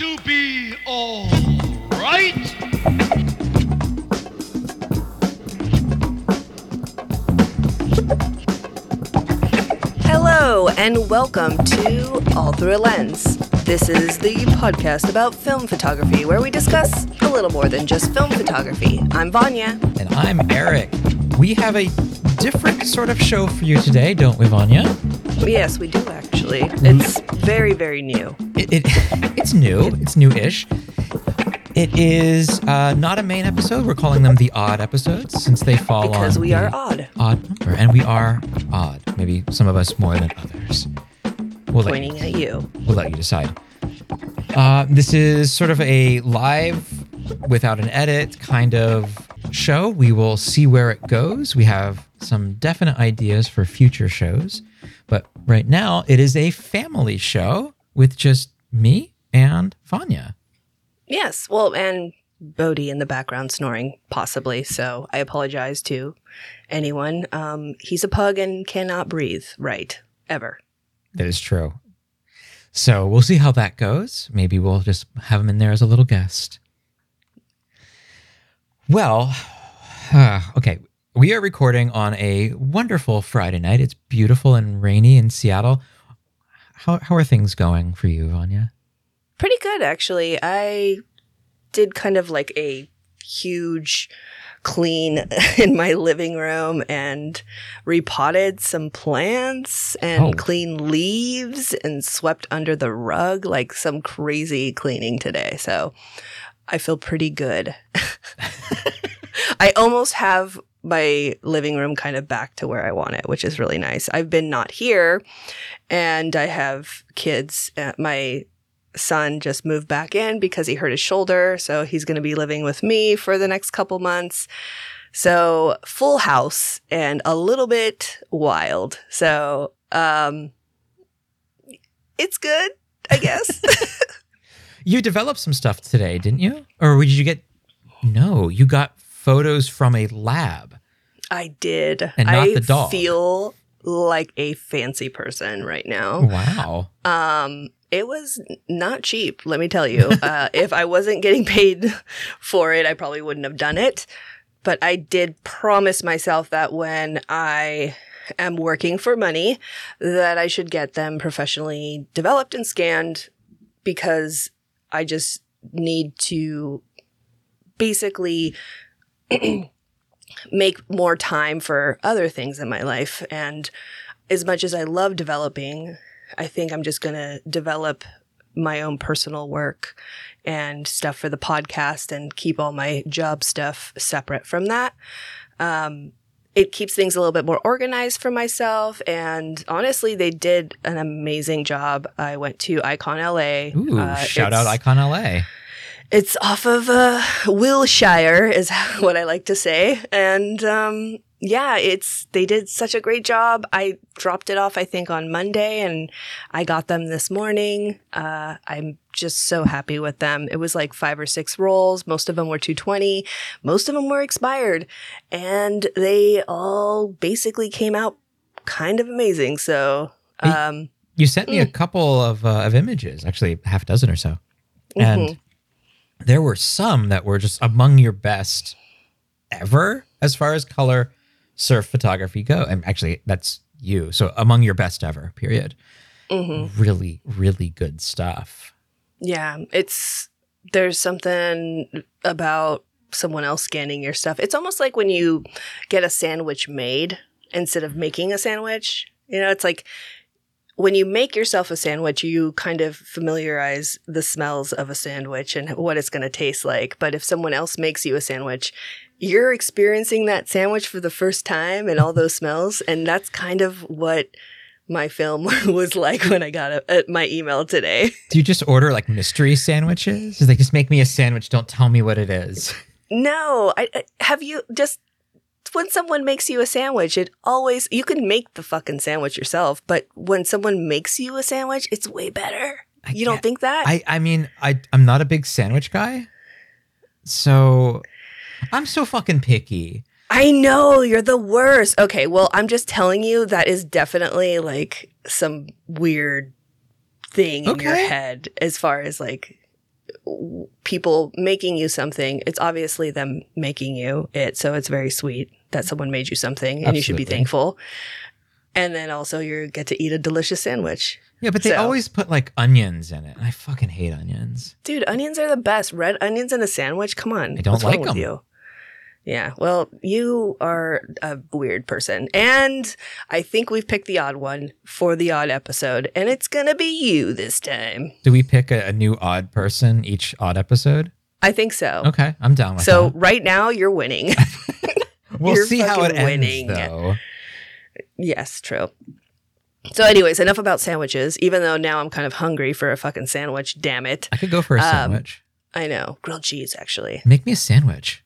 to be all right. Hello, and welcome to All Through a Lens. This is the podcast about film photography where we discuss a little more than just film photography. I'm Vanya. And I'm Eric. We have a different sort of show for you today, don't we, Vanya? Yes, we do actually. It's very, very new. It, it it's new. It's new-ish. It is uh, not a main episode. We're calling them the odd episodes since they fall Because on we are odd. odd number, and we are odd. Maybe some of us more than others. We'll Pointing at you. we'll let you decide. Uh, this is sort of a live, without an edit kind of show. We will see where it goes. We have some definite ideas for future shows, right now it is a family show with just me and Vanya. Yes, well, and Bodhi in the background snoring, possibly. So I apologize to anyone. Um, he's a pug and cannot breathe right, ever. That is true. So we'll see how that goes. Maybe we'll just have him in there as a little guest. Well, uh, okay. We are recording on a wonderful Friday night. It's beautiful and rainy in Seattle. How, how are things going for you, Vanya? Pretty good, actually. I did kind of like a huge clean in my living room and repotted some plants and Oh. cleaned leaves and swept under the rug like some crazy cleaning today. So I feel pretty good. I almost have my living room kind of back to where I want it, which is really nice. I've been not here and I have kids. Uh, my son just moved back in because he hurt his shoulder. So he's going to be living with me for the next couple months. So full house and a little bit wild. So, um, it's good, I guess. You developed some stuff today, didn't you? Or did you get. No, you got photos from a lab. I did. And not I the dog. feel like a fancy person right now. Wow. Um, it was not cheap, let me tell you. Uh, if I wasn't getting paid for it, I probably wouldn't have done it. But I did promise myself that when I am working for money, that I should get them professionally developed and scanned because I just need to basically make more time for other things in my life. And as much as I love developing, I think I'm just going to develop my own personal work and stuff for the podcast and keep all my job stuff separate from that. Um, it keeps things a little bit more organized for myself. And honestly, they did an amazing job. I went to Icon LA. Ooh, Uh, shout out Icon LA. It's off of uh, Wilshire, is what I like to say, and um, yeah, it's they did such a great job. I dropped it off, I think, on Monday, and I got them this morning. Uh, I'm just so happy with them. It was like five or six rolls. Most of them were 220. Most of them were expired, and they all basically came out kind of amazing. So. Um, You sent me a couple of, uh, of images, actually half a dozen or so. And there were some that were just among your best ever as far as color surf photography go. And actually, that's you. So among your best ever, period. mhm. Really, really good stuff. Yeah, it's there's something about someone else scanning your stuff. It's almost like when you get a sandwich made instead of making a sandwich. You know, it's like when you make yourself a sandwich, you kind of familiarize the smells of a sandwich and what it's going to taste like. But if someone else makes you a sandwich, you're experiencing that sandwich for the first time and all those smells. And that's kind of what my film was like when I got a, uh, my email today. Do you just order like mystery sandwiches? It's like, just make me a sandwich. Don't tell me what it is. No, I, I have you just when someone makes you a sandwich, it always you can make the fucking sandwich yourself, but when someone makes you a sandwich, it's way better. I you don't think that? I, I mean, I, I'm not a big sandwich guy. So I'm so fucking picky. I know you're the worst. Okay, well, I'm just telling you that is definitely like some weird thing in your head as far as like w- people making you something, it's obviously them making you it. So it's very sweet that someone made you something and you should be thankful. And then also you get to eat a delicious sandwich. Yeah, but they So- always put like onions in it. I fucking hate onions. Dude, onions are the best. Red onions in a sandwich? Come on. I don't What's like with 'em. you? Yeah, well, you are a weird person. And I think we've picked the odd one for the odd episode, and it's going to be you this time. Do we pick a, a new odd person each odd episode? I think so. Okay, I'm down with So that. So right now you're winning. We'll you're see how it fucking ends, winning. though. yes, true. So, anyways, enough about sandwiches. Even though now I'm kind of hungry for a fucking sandwich. Damn it! I could go for a Um, sandwich. I know grilled cheese. Actually, Make me a sandwich.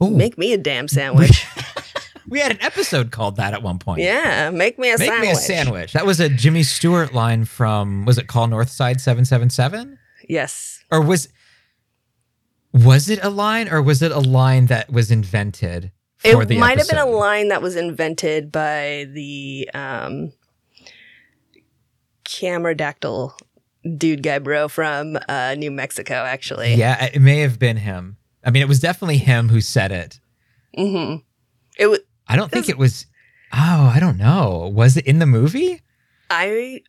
Oh, make me a damn sandwich. we had an episode called that at one point. yeah, make me a Make sandwich. me a sandwich. That was a Jimmy Stewart line from was it called Northside 777? Yes. Or was was it a line or was it a line that was invented It might have been a line that was invented by the um, cameradactyl dude guy bro from uh, New Mexico, actually. Yeah, it may have been him. I mean, it was definitely him who said it. hmm It was. I don't think it was Oh, I don't know. Was it in the movie? I.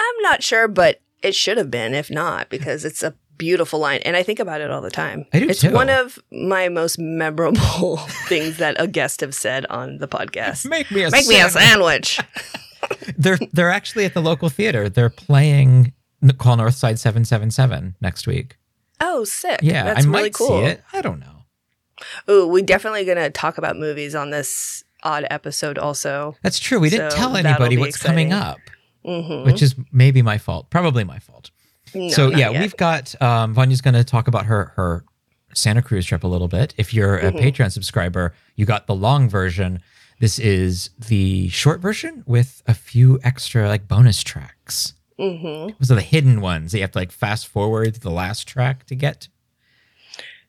I'm not sure, but it should have been. If not, because it's a beautiful line, and I think about it all the time. I do it's too. one of my most memorable things that a guest have said on the podcast. Make me a Make me a sandwich. they're they're actually at the local theater. They're playing Call Northside 777 next week. Oh, sick! Yeah, that's I might really cool. see it. I don't know. Ooh, we're definitely gonna talk about movies on this odd episode also. That's true. We didn't So tell anybody what's coming up, Mm-hmm. which is maybe my fault. Probably my fault. No, so yeah, yet. we've got um, Vanya's going to talk about her her Santa Cruz trip a little bit. If you're a Mhm. Patreon subscriber, you got the long version. This is the short version with a few extra like bonus tracks. Mhm. Those are the hidden ones. You have to like fast forward the last track to get.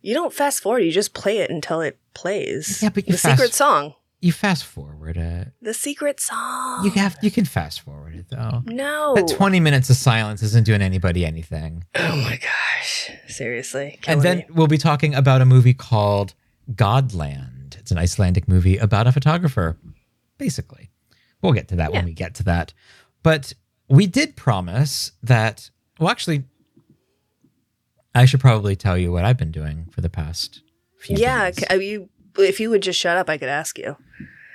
You don't fast forward; you just play it until it plays. Yeah, but you the fast- secret song. You fast forward it. The secret song. You have you can fast forward it though. no. That 20 minutes of silence isn't doing anybody anything. Oh my gosh! Seriously. and then me. we'll be talking about a movie called Godland. It's an Icelandic movie about a photographer, basically. We'll get to that when we get to that. But we did promise that, well, actually, I should probably tell you what I've been doing for the past few yeah, days. uh, you. If you would just shut up, I could ask you.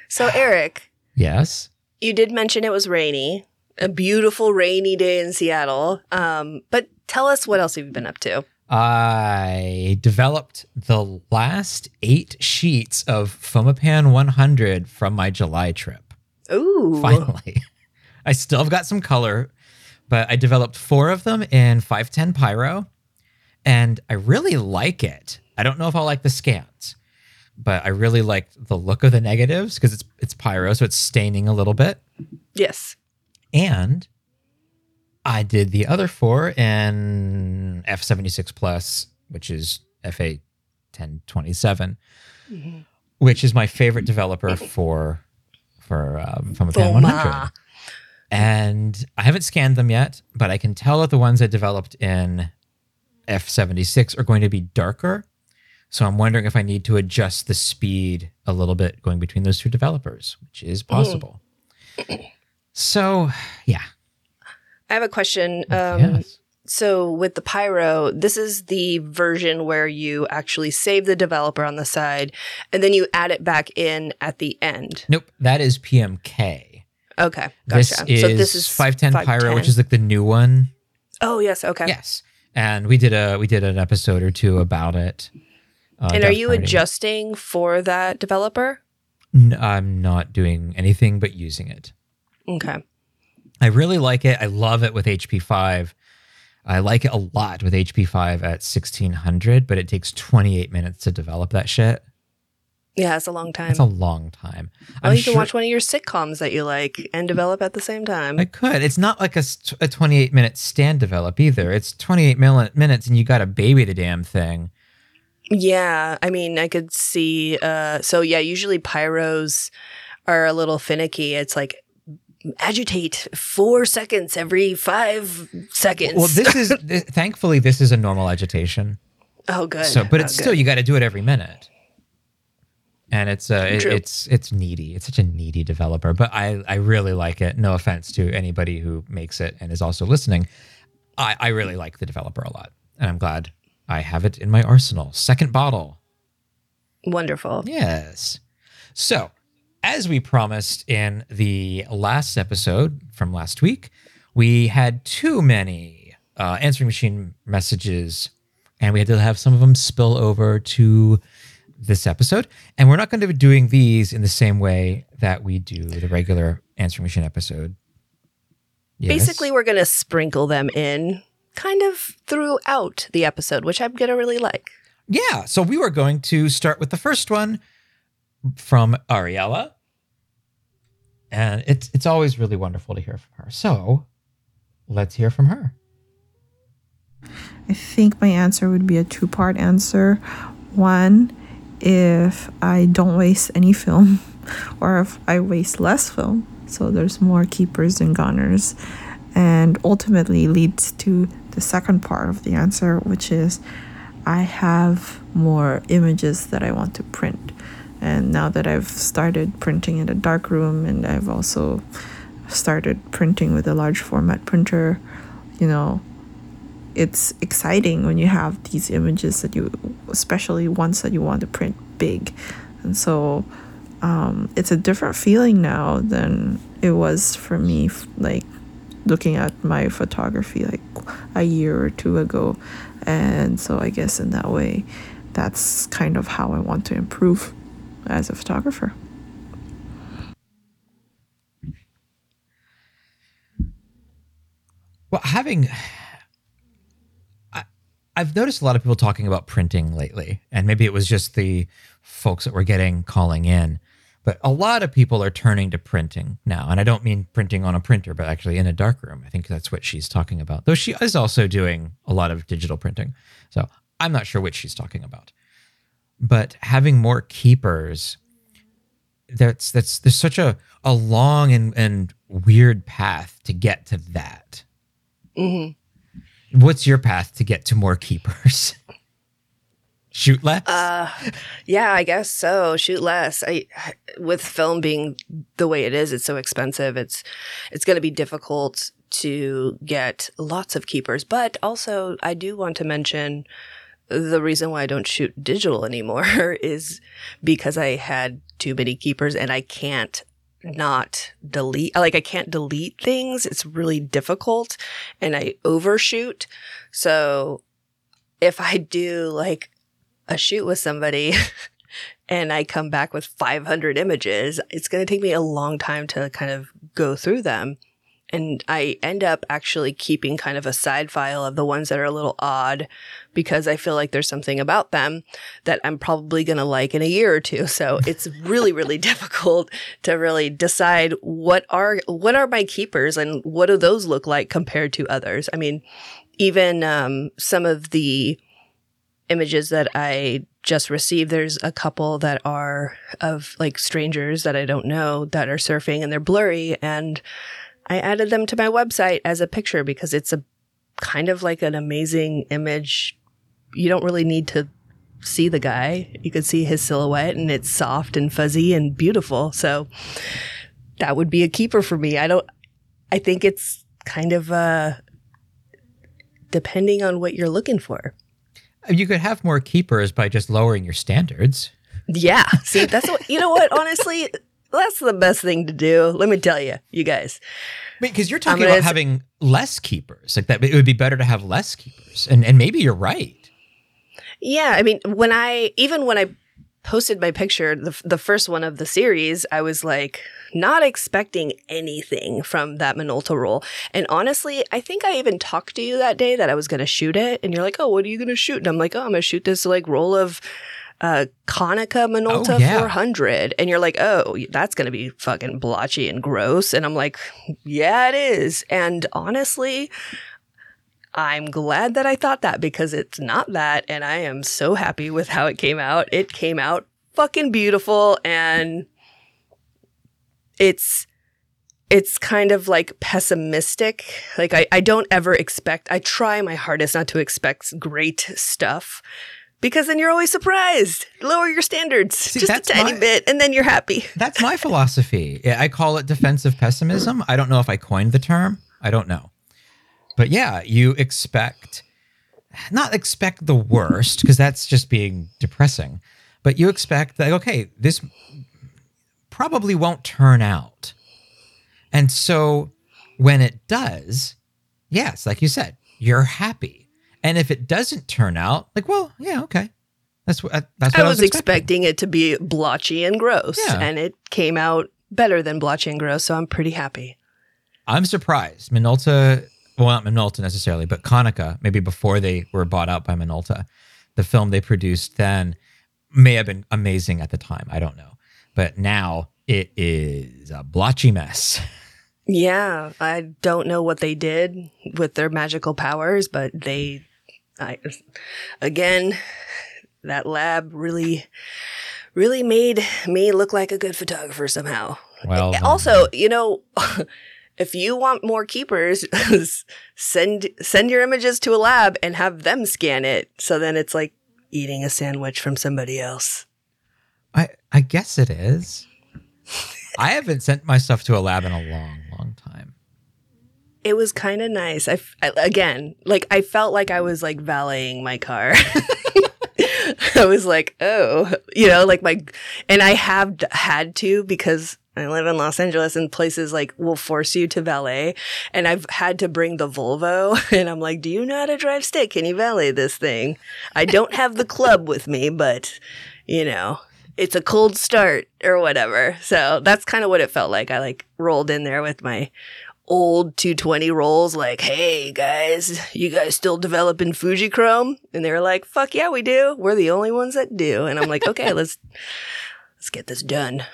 So, Eric, yes. you did mention it was rainy, a beautiful rainy day in Seattle. Um, but tell us what else you've you been up to? I developed the last eight sheets of Fomapan 100 from my July trip. Ooh, finally. I still have got some color, but I developed four of them in 510 Pyro, and I really like it. I don't know if I'll like the scans, but I really like the look of the negatives because it's it's pyro, so it's staining a little bit. Yes. And I did the other four in F76 Plus, which is FA 1027, Mhm. which is my favorite developer for for um, Fomapan 100. And I haven't scanned them yet, but I can tell that the ones I developed in F76 are going to be darker. So I'm wondering if I need to adjust the speed a little bit going between those two developers, which is possible. So, yeah. I have a question. Um, yes. So with the Pyro, this is the version where you actually save the developer on the side and then you add it back in at the end. Nope, that is PMK. Okay, This gotcha. is, so this is 510, Pyro, which is like the new one. Oh yes, okay. Yes. And we did a we did an episode or two about it. Uh, And are you Party. adjusting for that developer? I'm not doing anything but using it. Okay. I really like it. I love it with HP5. I like it a lot with HP5 at 1600, but it takes 28 minutes to develop that shit. Yeah, it's a long time. It's a long time. well, I'm you can sure- watch one of your sitcoms that you like and develop at the same time. I could. It's not like a, a 28 minute stand develop either. It's 28 mil- minutes and you got to baby the damn thing. Yeah, I mean, I could see. Uh, so yeah, usually pyros are a little finicky. It's like agitate four seconds every five seconds. Well, this is th- thankfully this is a normal agitation. oh, good. So, but Oh, it's good. still you got to do it every minute, and it's uh, it- it's it's needy. It's such a needy developer, but I I really like it. No offense to anybody who makes it and is also listening. I I really like the developer a lot, and I'm glad I have it in my arsenal. Second bottle. wonderful. Yes. So, as we promised in the last episode from last week, we had too many uh, answering machine messages, and we had to have some of them spill over to this episode. And we're not going to be doing these in the same way that we do the regular answering machine episode. Yes? Basically, we're going to sprinkle them in kind of throughout the episode, which I'm going to really like. Yeah. So we were going to start with the first one from Ariella. And it's it's always really wonderful to hear from her. So let's hear from her. I think my answer would be a two part answer. One, if I don't waste any film, or if I waste less film, so there's more keepers than goners, and ultimately leads to the second part of the answer, which is I have more images that I want to print. And now that I've started printing in a dark room and I've also started printing with a large format printer, you know, it's exciting when you have these images that you especially ones that you want to print big and so um, it's a different feeling now than it was for me like looking at my photography like a year or two ago. And so i guess in that way that's kind of how i want to improve as a photographer. Well, having I've noticed a lot of people talking about printing lately, and maybe it was just the folks that were getting calling in, but a lot of people are turning to printing now. And I don't mean printing on a printer, but actually in a darkroom. I think that's what she's talking about. Though she is also doing a lot of digital printing. So I'm not sure which she's talking about. But having more keepers, that's that's there's such a, a long and, and weird path to get to that. hmm What's your path to get to more keepers? Shoot less? Uh, yeah, I guess so. Shoot less. I with film being the way it is, it's so expensive. It's it's going to be difficult to get lots of keepers. But also, I do want to mention the reason why I don't shoot digital anymore is because I had too many keepers and I can't not delete like I can't delete things. It's really difficult and I overshoot. So if I do like a shoot with somebody and I come back with 500 images, it's going to take me a long time to kind of go through them. And I end up actually keeping kind of a side file of the ones that are a little odd because I feel like there's something about them that I'm probably going to like in a year or two. So it's really, really difficult to really decide what are, what are my keepers and what do those look like compared to others? I mean, even, um, some of the, images that I just received, there's a couple that are of like strangers that I don't know that are surfing and they're blurry. And I added them to my website as a picture because it's a kind of like an amazing image. You don't really need to see the guy. You could see his silhouette and it's soft and fuzzy and beautiful. So that would be a keeper for me. I don't, I think it's kind of, uh, depending on what you're looking for. You could have more keepers by just lowering your standards. Yeah. See, that's what, you know what? Honestly, that's the best thing to do. Let me tell you, you guys. Because you're talking about having less keepers. Like that, it would be better to have less keepers. And and maybe you're right. Yeah. I mean, when I, even when I posted my picture, the, the first one of the series, I was like, not expecting anything from that Minolta roll. And honestly, I think I even talked to you that day that I was going to shoot it. And you're like, oh, what are you going to shoot? And I'm like, oh, I'm going to shoot this like roll of uh, Konica Minolta Oh, yeah. 400. And you're like, oh, that's going to be fucking blotchy and gross. And I'm like, yeah, it is. And honestly, I'm glad that I thought that because it's not that. And I am so happy with how it came out. It came out fucking beautiful. And it's, it's kind of like pessimistic. Like I, I don't ever expect, I try my hardest not to expect great stuff because then you're always surprised. Lower your standards just a tiny my- bit and then you're happy. That's my philosophy. I call it defensive pessimism. I don't know if I coined the term. I don't know. But yeah, you expect not expect the worst because that's just being depressing. But you expect that okay, this probably won't turn out. And so when it does, yes, like you said, you're happy. And if it doesn't turn out, like, well, yeah, okay. That's what uh, that's what I was expecting it to be blotchy and gross Yeah. and it came out better than blotchy and gross. So I'm pretty happy. I'm surprised. Minolta, well, not Minolta necessarily, but Konica, maybe before they were bought out by Minolta, the film they produced then may have been amazing at the time. I don't know. But now it is a blotchy mess. Yeah, I don't know what they did with their magical powers, but they, I, again, that lab really, really made me look like a good photographer somehow. Well, also, you know, if you want more keepers, send send your images to a lab and have them scan it. So then it's like eating a sandwich from somebody else. I, I guess it is. I haven't sent my stuff to a lab in a long, long time. It was kind of nice. I, I- again, like I felt like I was like valeting my car. I was like, oh, you know, like my, and I have d- had to because I live in Los Angeles and places like will force you to valet. And I've had to bring the Volvo and I'm like, do you know how to drive stick? Can you valet this thing? I don't have the club with me, but you know, it's a cold start or whatever. So that's kind of what it felt like. I like rolled in there with my old 220 rolls like, hey guys, you guys still developing Fujichrome? And they were like, fuck yeah, we do. We're the only ones that do. And I'm like, okay, let's let's get this done.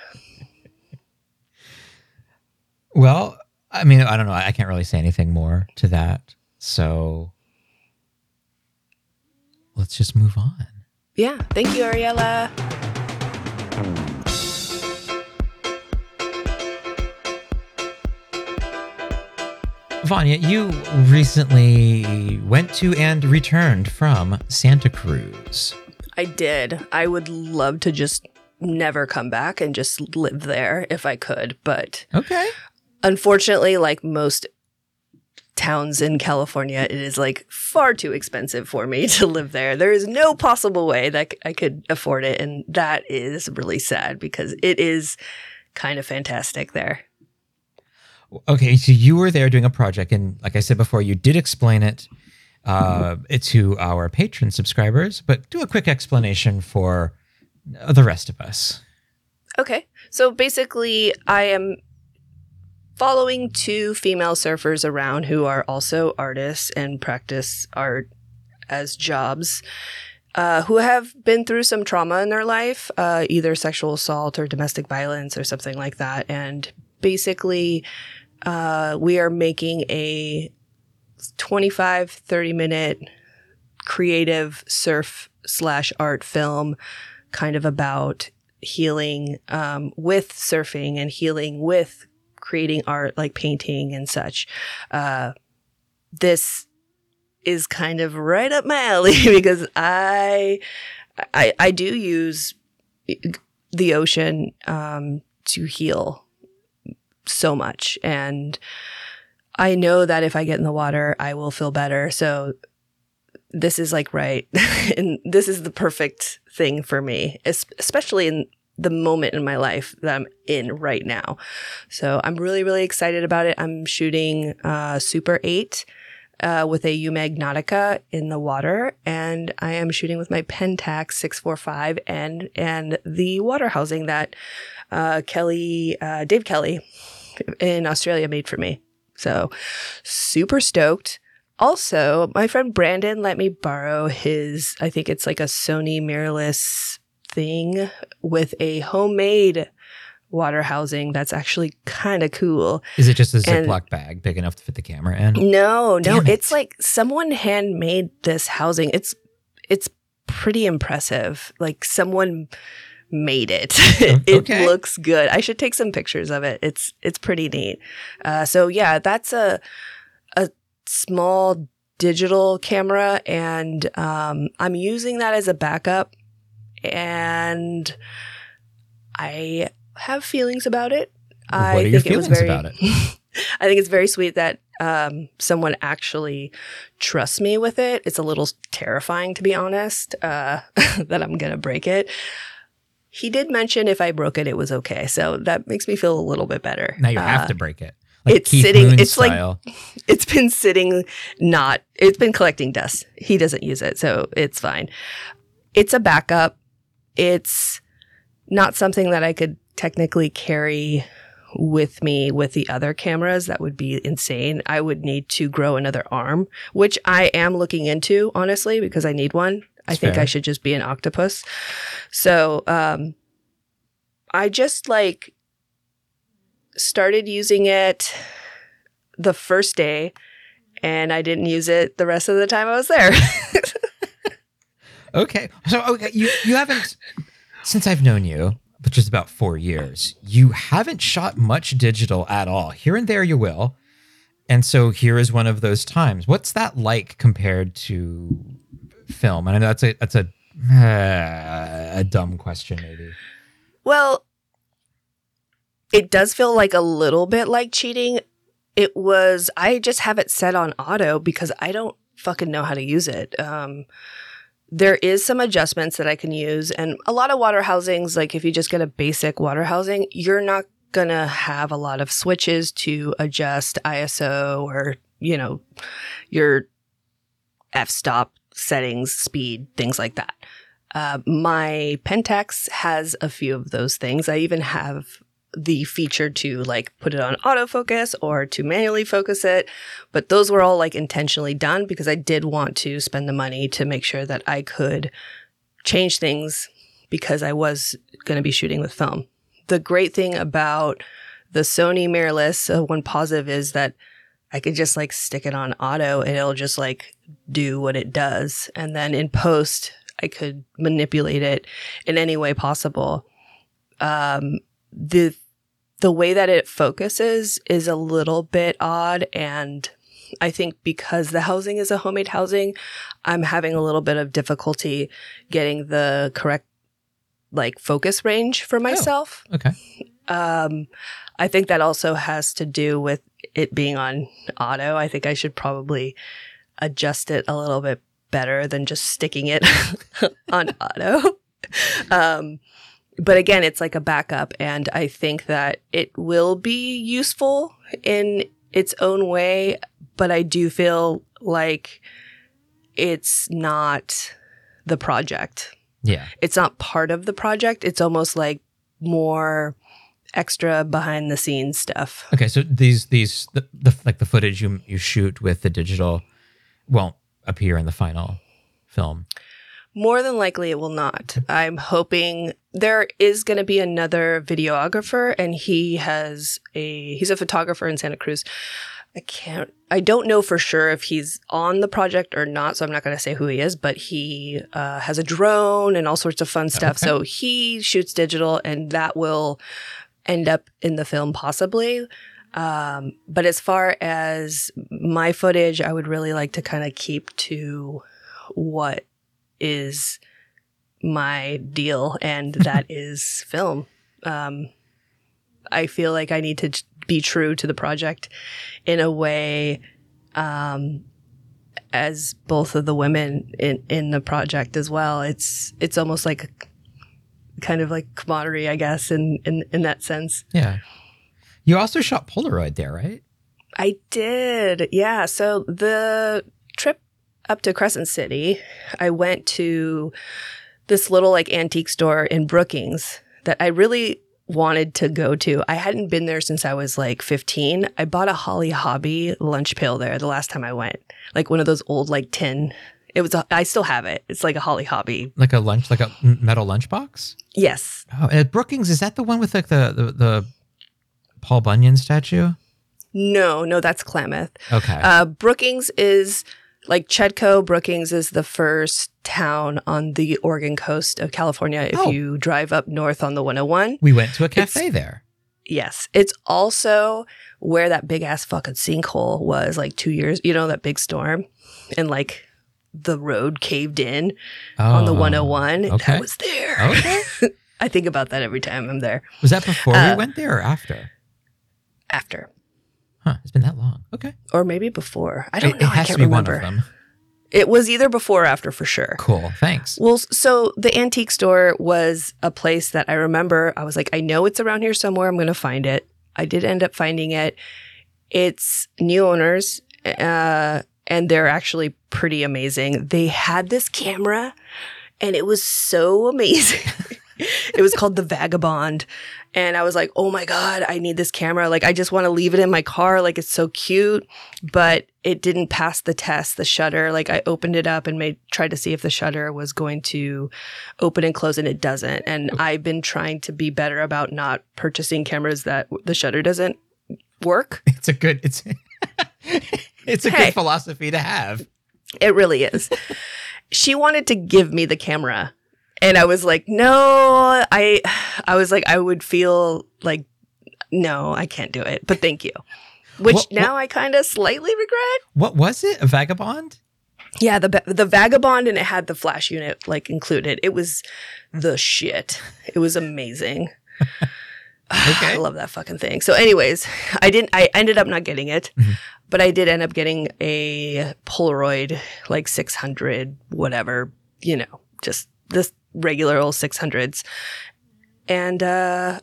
Well, I mean, I don't know. I can't really say anything more to that. So let's just move on. Yeah. Thank you, Ariella. Vanya, you recently went to and returned from Santa Cruz. I did. I would love to just never come back and just live there if I could, but Okay. Unfortunately, like most towns in California, it is like far too expensive for me to live there. There is no possible way that I could afford it. And that is really sad because it is kind of fantastic there. Okay, so you were there doing a project, and like I said before, you did explain it uh, to our patron subscribers, but do a quick explanation for the rest of us. Okay. So basically, I am following two female surfers around who are also artists and practice art as jobs. Uh, who have been through some trauma in their life, uh, either sexual assault or domestic violence or something like that. And basically, uh, we are making a 25, 30 minute creative surf slash art film kind of about healing um, with surfing and healing with creating art like painting and such. Uh, this is kind of right up my alley because I, I, I do use the ocean um, to heal so much, and I know that if I get in the water, I will feel better. So this is like right, and this is the perfect thing for me, especially in the moment in my life that I'm in right now. So I'm really, really excited about it. I'm shooting uh, Super 8 uh, with a Eumig Nautica in the water, and I am shooting with my Pentax 645 and and the water housing that uh, Kelly, uh, Dave Kelly in Australia made for me. So super stoked. Also, my friend Brandon let me borrow his, I think it's like a Sony mirrorless thing with a homemade water housing that's actually kind of cool. Is it just a And- Ziploc bag big enough to fit the camera in? No, no, it. it's like someone handmade this housing. It's it's pretty impressive. Like someone made it. it Okay. looks good. I should take some pictures of it. It's it's pretty neat. Uh, so yeah, that's a a small digital camera, and um, I'm using that as a backup. And I have feelings about it. I What are your think it was feelings very, about it? I think it's very sweet that um, someone actually trusts me with it. It's a little terrifying, to be honest, uh, that I'm going to break it. He did mention if I broke it, it was okay. So that makes me feel a little bit better. Now you have Uh, to break it. Like it's Keith sitting- Moon it's like- It's been sitting not, it's been collecting dust. He doesn't use it, so it's fine. It's a backup. It's not something that I could technically carry with me with the other cameras. That would be insane. I would need to grow another arm, which I am looking into, honestly, because I need one. I think fair. I should just be an octopus. So, um, I just like started using it the first day and I didn't use it the rest of the time I was there. Okay. So okay, you you haven't since I've known you, which is about four years, you haven't shot much digital at all. Here and there you will. And so here is one of those times. What's that like compared to film? And I know that's a that's a uh, a dumb question, maybe. well, it does feel like a little bit like cheating. It was, I just have it set on auto because I don't fucking know how to use it. Um, there is some adjustments that I can use, and a lot of water housings, like if you just get a basic water housing, you're not gonna have a lot of switches to adjust ISO or, you know, your f stop settings, speed, things like that. Uh, my Pentax has a few of those things. I even have the feature to like put it on autofocus or to manually focus it. But those were all like intentionally done because I did want to spend the money to make sure that I could change things because I was going to be shooting with film. The great thing about the Sony mirrorless, uh, one positive is that I could just like stick it on auto and it'll just like do what it does. And then in post, I could manipulate it in any way possible. Um, the the way that it focuses is a little bit odd and I think because the housing is a homemade housing, I'm having a little bit of difficulty getting the correct like focus range for myself. Okay. Um, I think that also has to do with it being on auto. I think I should probably adjust it a little bit better than just sticking it on auto. Um, but again, it's like a backup, and I think that it will be useful in its own way. But I do feel like it's not the project Yeah. it's not part of the project. It's almost like more extra behind the scenes stuff. Okay, so these these the, the like the footage you you shoot with the digital won't appear in the final film. More than likely, it will not. I'm hoping there is going to be another videographer, and he has a he's a photographer in Santa Cruz. I can't. I don't know for sure if he's on the project or not, so I'm not going to say who he is. But he uh, has a drone and all sorts of fun stuff. Okay. So he shoots digital, and that will end up in the film possibly. Um, but as far as my footage, I would really like to kind of keep to what is my deal, and that is film. Um, I feel like I need to be true to the project in a way, um, as both of the women in, in the project as well. It's it's almost like a, kind of like camaraderie, I guess, in, in in that sense. Yeah. You also shot Polaroid there, right? I did. Yeah. So the trip up to Crescent City, I went to this little like antique store in Brookings that I really wanted to go to. I hadn't been there since I was like 15. I bought a Holly Hobbie lunch pail there the last time I went. Like one of those old like tin. It was a, I still have it. It's like a Holly Hobbie. Like a lunch, like a metal lunchbox. Yes. Oh, at Brookings, is that the one with like the the, the Paul Bunyan statue? No, no, that's Klamath. Okay. Uh, Brookings is like Chetco Brookings is the first town on the Oregon coast of California. If Oh. you drive up north on the 101, We went to a cafe there. yes, it's also where that big ass fucking sinkhole was like two years. You know that big storm, and like the road caved in on the Oh, 101. okay. That was there. Okay. I think about that every time I'm there. Was that before Uh, we went there or after? After. Huh. It's been that long. Okay. Or maybe before. I don't it, know. it has I can't to be remember. one of them. It was either before or after for sure. Cool. Thanks. Well, so the antique store was a place that I remember. I was like, I know it's around here somewhere. I'm going to find it. I did end up finding it. It's new owners, uh, and they're actually pretty amazing. They had this camera, and it was so amazing. it was called the Vagabond. And I was like, oh my God, I need this camera. Like, I just want to leave it in my car. Like, it's so cute. But it didn't pass the test, the shutter. Like, I opened it up and made, tried to see if the shutter was going to open and close, and it doesn't. And mm. I've been trying to be better about not purchasing cameras that the shutter doesn't work. It's a good. It's. it's a Hey. good philosophy to have. It really is. she wanted to give me the camera. And I was like, no, I, I was like, I would feel like, no, I can't do it, but thank you. Which What- now I kind of slightly regret. What was it? A vagabond? Yeah, the the vagabond and it had the flash unit like included. It was the shit. It was amazing. Okay. I love that fucking thing. So, anyways, I didn't. I ended up not getting it, Mhm. but I did end up getting a Polaroid like six hundred, whatever. You know, just this regular old six hundreds, and uh,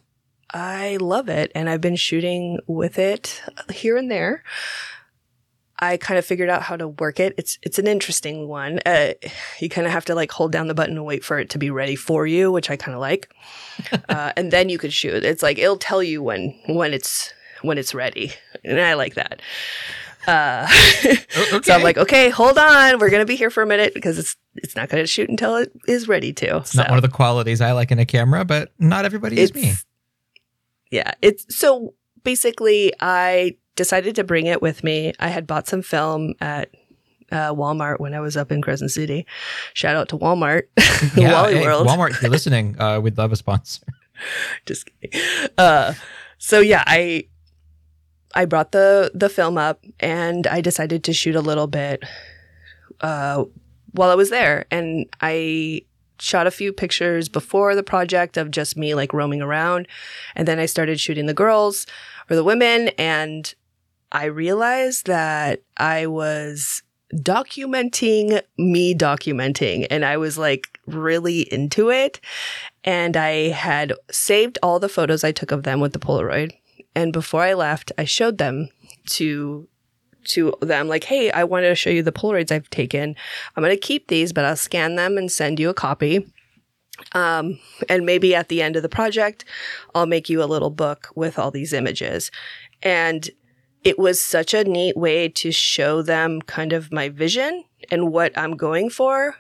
I love it. And I've been shooting with it here and there. I kind of figured out how to work it. It's it's an interesting one. Uh, you kind of have to like hold down the button and wait for it to be ready for you, which I kind of like. uh, and then you could shoot. It's like it'll tell you when when it's when it's ready, and I like that. Uh, O- So I'm like, okay, hold on, we're gonna be here for a minute because it's it's not gonna shoot until it is ready to. It's not one of the qualities I like in a camera, but not everybody is me. Yeah, it's so basically I decided to bring it with me. I had bought some film at uh, Walmart when I was up in Crescent City. Shout out to Walmart, Wally hey, World. Walmart, if you're listening, uh, we'd love a sponsor. Just kidding. Uh, so yeah, I I brought the the film up and I decided to shoot a little bit uh, while I was there, and I shot a few pictures before the project of just me like roaming around, and then I started shooting the girls or the women, and I realized that I was documenting me documenting and I was like really into it and I had saved all the photos I took of them with the Polaroid. And before I left, I showed them to to them like, "Hey, I wanted to show you the Polaroids I've taken. I'm going to keep these, but I'll scan them and send you a copy." Um, and maybe at the end of the project, I'll make you a little book with all these images. And it was such a neat way to show them kind of my vision and what I'm going for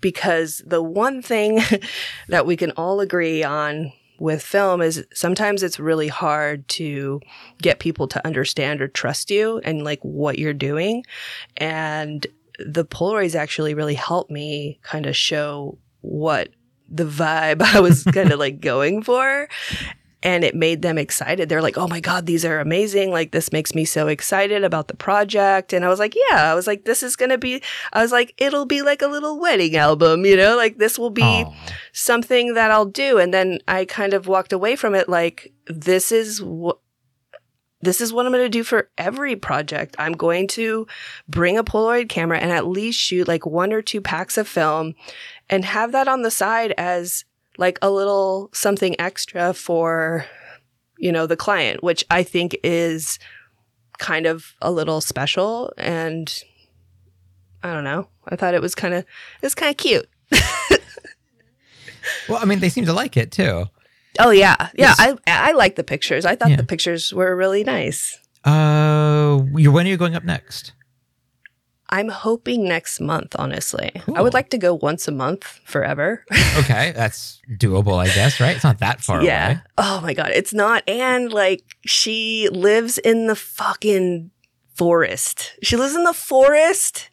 because the one thing that we can all agree on with film is sometimes it's really hard to get people to understand or trust you and like what you're doing. And the Polaroids actually really helped me kind of show what the vibe I was kind of like going for. And it made them excited. They're like, oh my God, these are amazing. Like, this makes me so excited about the project. And I was like, yeah, I was like, this is going to be, I was like, it'll be like a little wedding album, you know, like this will be something that I'll do. And then I kind of walked away from it like, this is what, this is what I'm going to do for every project. I'm going to bring a Polaroid camera and at least shoot like one or two packs of film and have that on the side as like a little something extra for, you know, the client, which I think is kind of a little special. And I don't know. I thought it was kind of, it's kind of cute. Well, I mean, they seem to like it too. Oh yeah, yeah. Yes. I I like the pictures. I thought Yeah. the pictures were really nice. Uh, when are you going up next? I'm hoping next month. Honestly, I would like to go once a month forever. Okay, that's doable, I guess. Right? It's not that far yeah. away. Oh my god, it's not. And like, she lives in the fucking forest. She lives in the forest,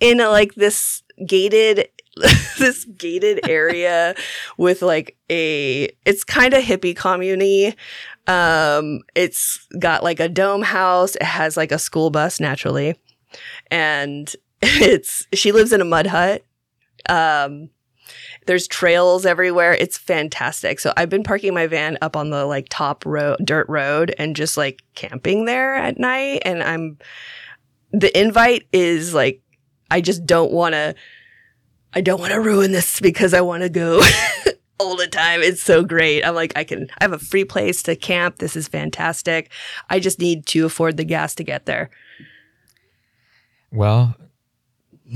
in a, like this gated this gated area with like a it's kind of hippie commune um it's got like a dome house it has like a school bus naturally and it's she lives in a mud hut um there's trails everywhere it's fantastic so i've been parking my van up on the like top road dirt road and just like camping there at night and i'm the invite is like I just don't want to I don't want to ruin this because I want to go all the time. It's so great. I'm like I can I have a free place to camp. This is fantastic. I just need to afford the gas to get there. Well,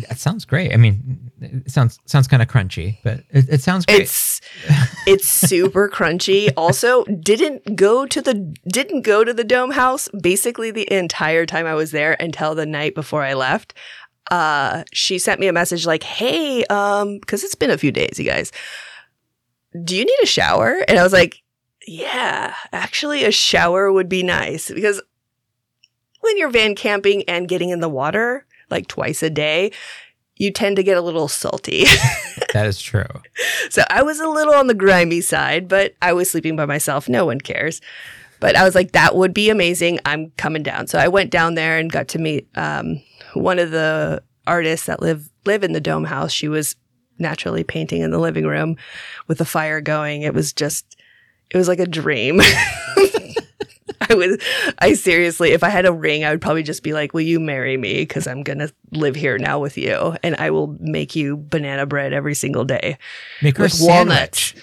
that sounds great. I mean, it sounds sounds kind of crunchy, but it, it sounds great. It's it's super crunchy. Also, didn't go to the didn't go to the dome house basically the entire time I was there until the night before I left. Uh, she sent me a message like, "Hey, um, because it's been a few days, you guys. Do you need a shower?" And I was like, "Yeah, actually, a shower would be nice because when you're van camping and getting in the water." like twice a day, you tend to get a little salty. that is true. So I was a little on the grimy side, but I was sleeping by myself. No one cares. But I was like, that would be amazing. I'm coming down. So I went down there and got to meet um, one of the artists that live live in the dome house. She was naturally painting in the living room with the fire going. It was just, it was like a dream. I would, I seriously, if I had a ring, I would probably just be like, will you marry me? Because I'm going to live here now with you and I will make you banana bread every single day. Make her with walnuts.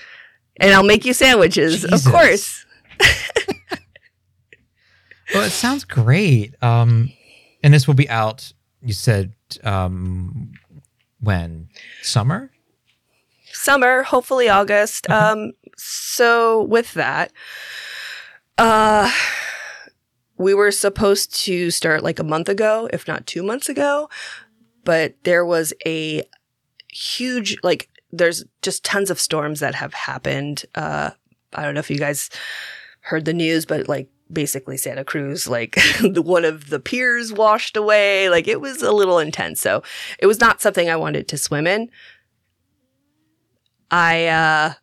And I'll make you sandwiches, Jesus. of course. Well, it sounds great. Um, and this will be out. You said um, when summer. Summer, hopefully August. Um, so with that, uh, we were supposed to start like a month ago, if not two months ago, but there was a huge, like, there's just tons of storms that have happened. Uh, I don't know if you guys heard the news, but like basically Santa Cruz, like one of the piers washed away. Like it was a little intense. So it was not something I wanted to swim in. I, uh,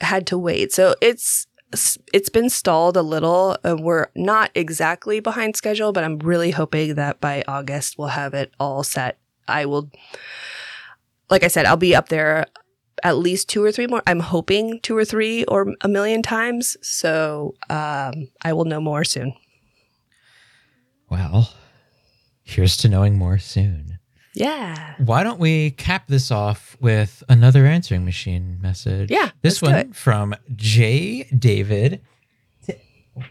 had to wait. So it's, it's been stalled a little. Uh, we're not exactly behind schedule, but I'm really hoping that by August we'll have it all set. I will, like I said, I'll be up there at least two or three more. I'm hoping two or three or a million times. So um, I will know more soon. Well, here's to knowing more soon. Yeah. Why don't we cap this off with another answering machine message? Yeah, This one from J. David.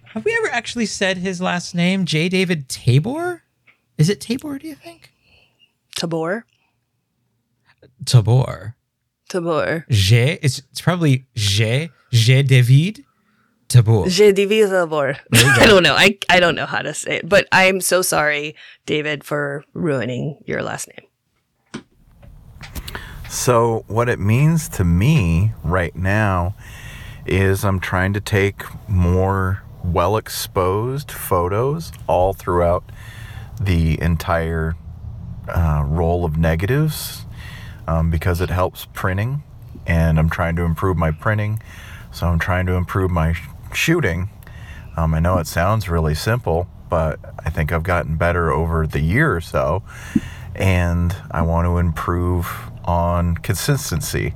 Have we ever actually said his last name? J. David Tabor? Is it Tabor, do you think? Tabor. Tabor. Tabor. J. It's, it's probably J. J. David Tabor. Je divise Tabor. There. I don't know. I, I don't know how to say it, but I'm so sorry, David, for ruining your last name. So, what it means to me right now is I'm trying to take more well exposed photos all throughout the entire uh, roll of negatives um, because it helps printing, and I'm trying to improve my printing. So, I'm trying to improve my sh- shooting. Um, I know it sounds really simple, but I think I've gotten better over the year or so and I want to improve on consistency.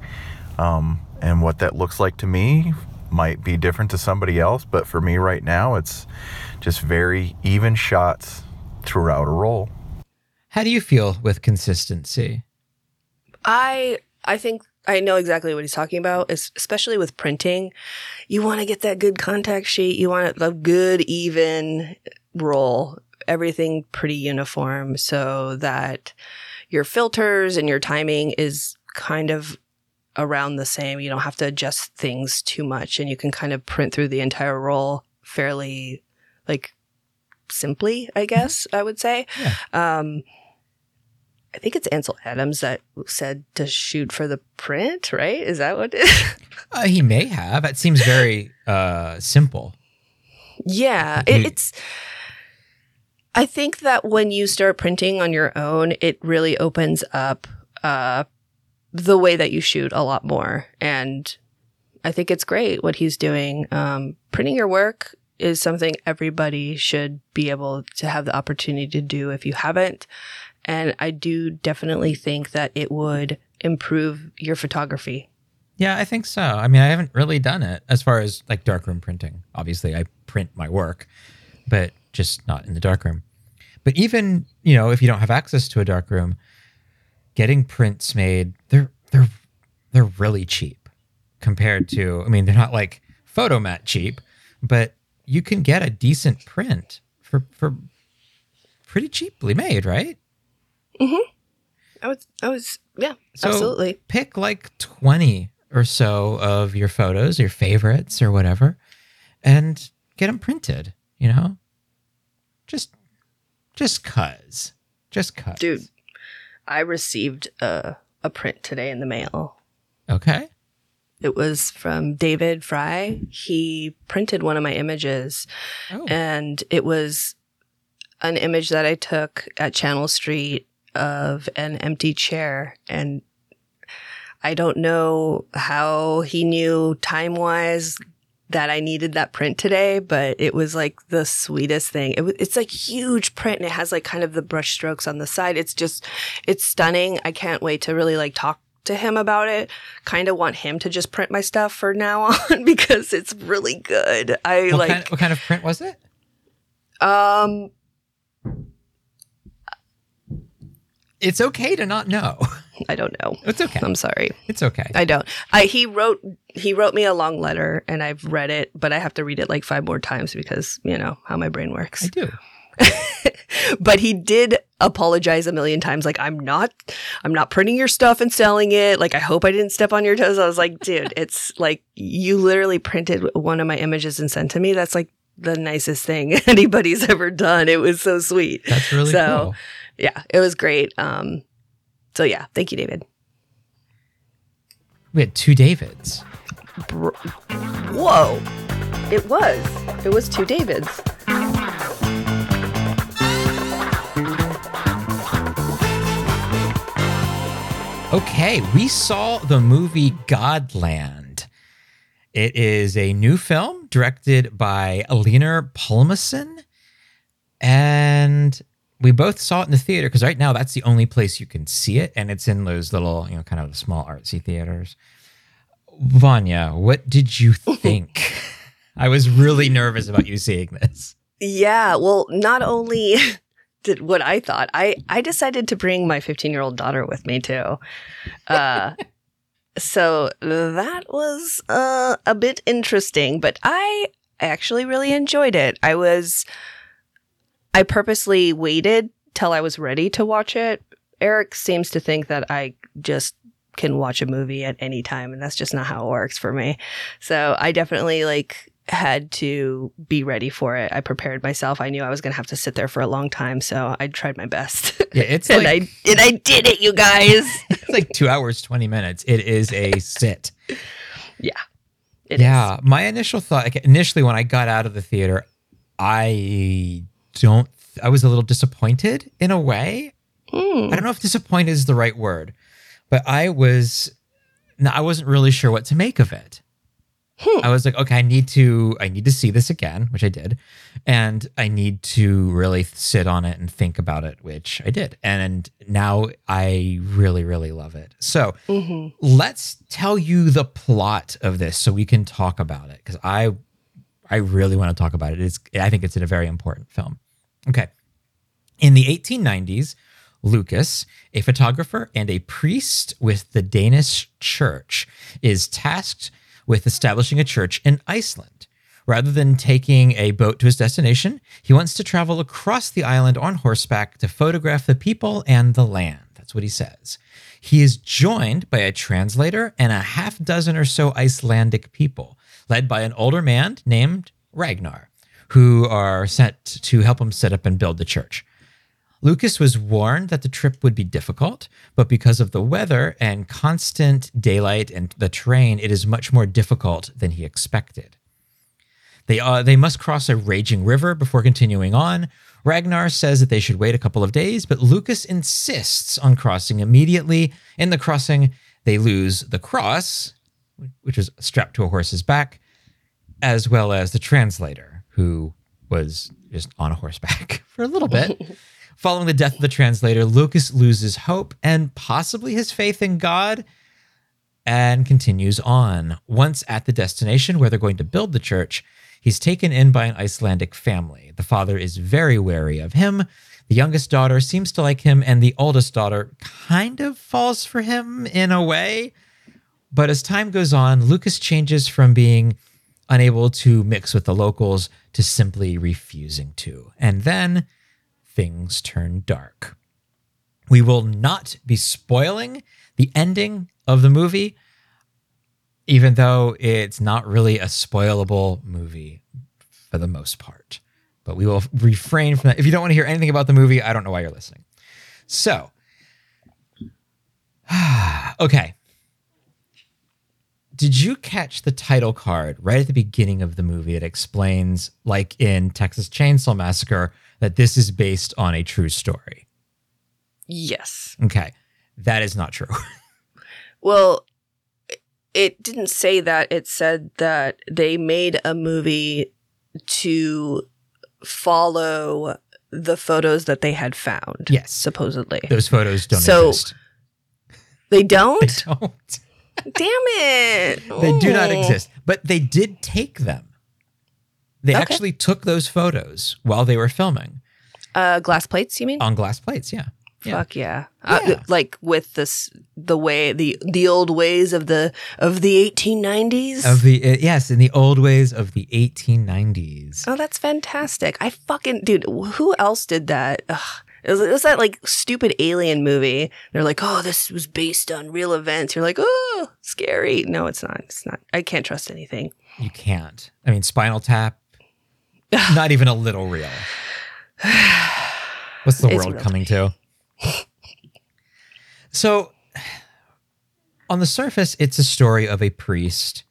Um, and what that looks like to me might be different to somebody else, but for me right now, it's just very even shots throughout a roll. How do you feel with consistency? I I think I know exactly what he's talking about, es- especially with printing. You want to get that good contact sheet. You want a good even roll, everything pretty uniform so that your filters and your timing is kind of around the same. You don't have to adjust things too much and you can kind of print through the entire roll fairly like simply, I guess I would say. Yeah. Um I think it's Ansel Adams that said to shoot for the print, right? Is that what it is? Uh, he may have. It seems very uh, simple. yeah. It, it's I think that when you start printing on your own, it really opens up uh, the way that you shoot a lot more. And I think it's great what he's doing. Um, printing your work is something everybody should be able to have the opportunity to do if you haven't. And I do definitely think that it would improve your photography. Yeah, I think so. I mean, I haven't really done it as far as like darkroom printing. Obviously, I print my work, but just not in the darkroom. But even, you know, if you don't have access to a darkroom, getting prints made, they're they're they're really cheap compared to I mean, they're not like Fotomat cheap, but you can get a decent print for for pretty cheaply made, right? Mm-hmm. I was, I was, yeah, So absolutely. pick like 20 or so of your photos, your favorites or whatever, and get them printed, you know? Just just cuz. Just cuz. Dude, I received a, a print today in the mail. Okay. It was from David Fry. He printed one of my images, Oh. and it was an image that I took at Channel Street of an empty chair. And I don't know how he knew time wise that I needed that print today, but it was like the sweetest thing. It was, it's like huge print and it has like kind of the brush strokes on the side. It's just, it's stunning. I can't wait to really like talk to him about it. Kind of want him to just print my stuff for now on because it's really good. I what, like, kind, what kind of print was it? um, It's okay to not know. I don't know. It's okay. I'm sorry. It's okay. I don't. I he wrote he wrote me a long letter and I've read it, but I have to read it like five more times because you know how my brain works. I do. but he did apologize a million times like I'm not I'm not printing your stuff and selling it. Like I hope I didn't step on your toes. I was like, dude, it's like you literally printed one of my images and sent to me. That's like the nicest thing anybody's ever done. It was so sweet. That's really So- cool. Yeah, it was great. Um so yeah, thank you, David. We had two Davids. Br- Whoa. It was. It was two Davids. Okay, we saw the movie Godland. It is a new film directed by Hlynur Pálmason. And we both saw it in the theater because right now that's the only place you can see it. And it's in those little, you know, kind of small artsy theaters. Vanya, what did you think? I was really nervous about you seeing this. Yeah, well, not only did what I thought, I I decided to bring my 15-year-old daughter with me too. Uh so that was uh, a bit interesting, but I actually really enjoyed it. I was I purposely waited till I was ready to watch it. Eric seems to think that I just can watch a movie at any time and that's just not how it works for me. So I definitely like had to be ready for it. I prepared myself. I knew I was going to have to sit there for a long time, so I tried my best. Yeah, it's and like I and I did it, you guys. it's like two hours, 20 minutes. It is a sit. Yeah. It is. yeah, my initial thought, like initially when I got out of the theater, I don't. I was a little disappointed in a way. Hmm. I don't know if disappointed is the right word, but I was. I wasn't really sure what to make of it. Hmm. I was like, okay, I need to, I need to see this again, which I did, and I need to really sit on it and think about it, which I did, and now I really, really love it. So Mhm. let's tell you the plot of this so we can talk about it because I I really want to talk about it. It's I think it's a very important film. Okay. In the 1890s, Lucas, a photographer and a priest with the Danish church, is tasked with establishing a church in Iceland. Rather than taking a boat to his destination, he wants to travel across the island on horseback to photograph the people and the land. That's what he says. He is joined by a translator and a half dozen or so Icelandic people, led by an older man named Ragnar, who are sent to help him set up and build the church. Lucas was warned that the trip would be difficult, but because of the weather and constant daylight and the terrain, it is much more difficult than he expected. They uh, they must cross a raging river before continuing on. Ragnar says that they should wait a couple of days, but Lucas insists on crossing immediately. In the crossing, they lose the cross, which is strapped to a horse's back, as well as the translator, who was just on a horseback for a little bit. Following the death of the translator, Lucas loses hope and possibly his faith in God and continues on. Once at the destination where they're going to build the church, he's taken in by an Icelandic family. The father is very wary of him. The youngest daughter seems to like him, and the oldest daughter kind of falls for him in a way. But as time goes on, Lucas changes from being unable to mix with the locals to simply refusing to. And then things turn dark. We will not be spoiling the ending of the movie, even though it's not really a spoilable movie for the most part. But we will refrain from that. If you don't want to hear anything about the movie, I don't know why you're listening. So, okay. Did you catch the title card right at the beginning of the movie? It explains, like in Texas Chainsaw Massacre, that this is based on a true story. Yes. Okay. That is not true. Well, it didn't say that. It said that they made a movie to follow the photos that they had found. Yes. Supposedly. Those photos don't So- exist. They don't? They don't. Damn it. They do not exist. But they did take them. They Okay. actually took those photos while they were filming Uh, glass plates, you mean? on glass plates. Yeah. yeah. Fuck yeah. Uh, like with this, the way, the, the old ways of the, of the 1890s. Of the uh, yes, in the old ways of the 1890s. Oh, that's fantastic. I fucking, dude, who else did that? Ugh. It was, it was that like stupid alien movie. They're like, oh, this was based on real events. You're like, oh, scary. No, it's not. It's not. I can't trust anything. You can't. I mean, Spinal Tap, not even a little real. What's the It's world coming to? So, on the surface, it's a story of a priest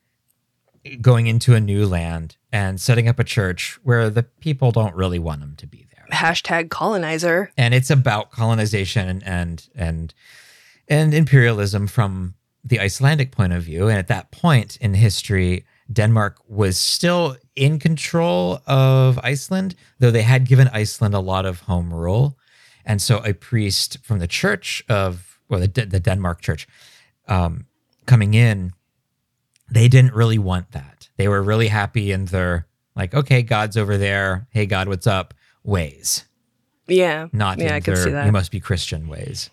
going into a new land and setting up a church where the people don't really want him to be there. Hashtag colonizer. And it's about colonization and and and, imperialism from the Icelandic point of view. And at that point in history, Denmark was still in control of Iceland, though they had given Iceland a lot of home rule. And so a priest from the church of, well, the, the Denmark church, um, coming in, they didn't really want that. They were really happy in their, like, okay, God's over there. Hey, God, what's up? Ways, Yeah. not yeah, in I their, see that. you must be Christian ways.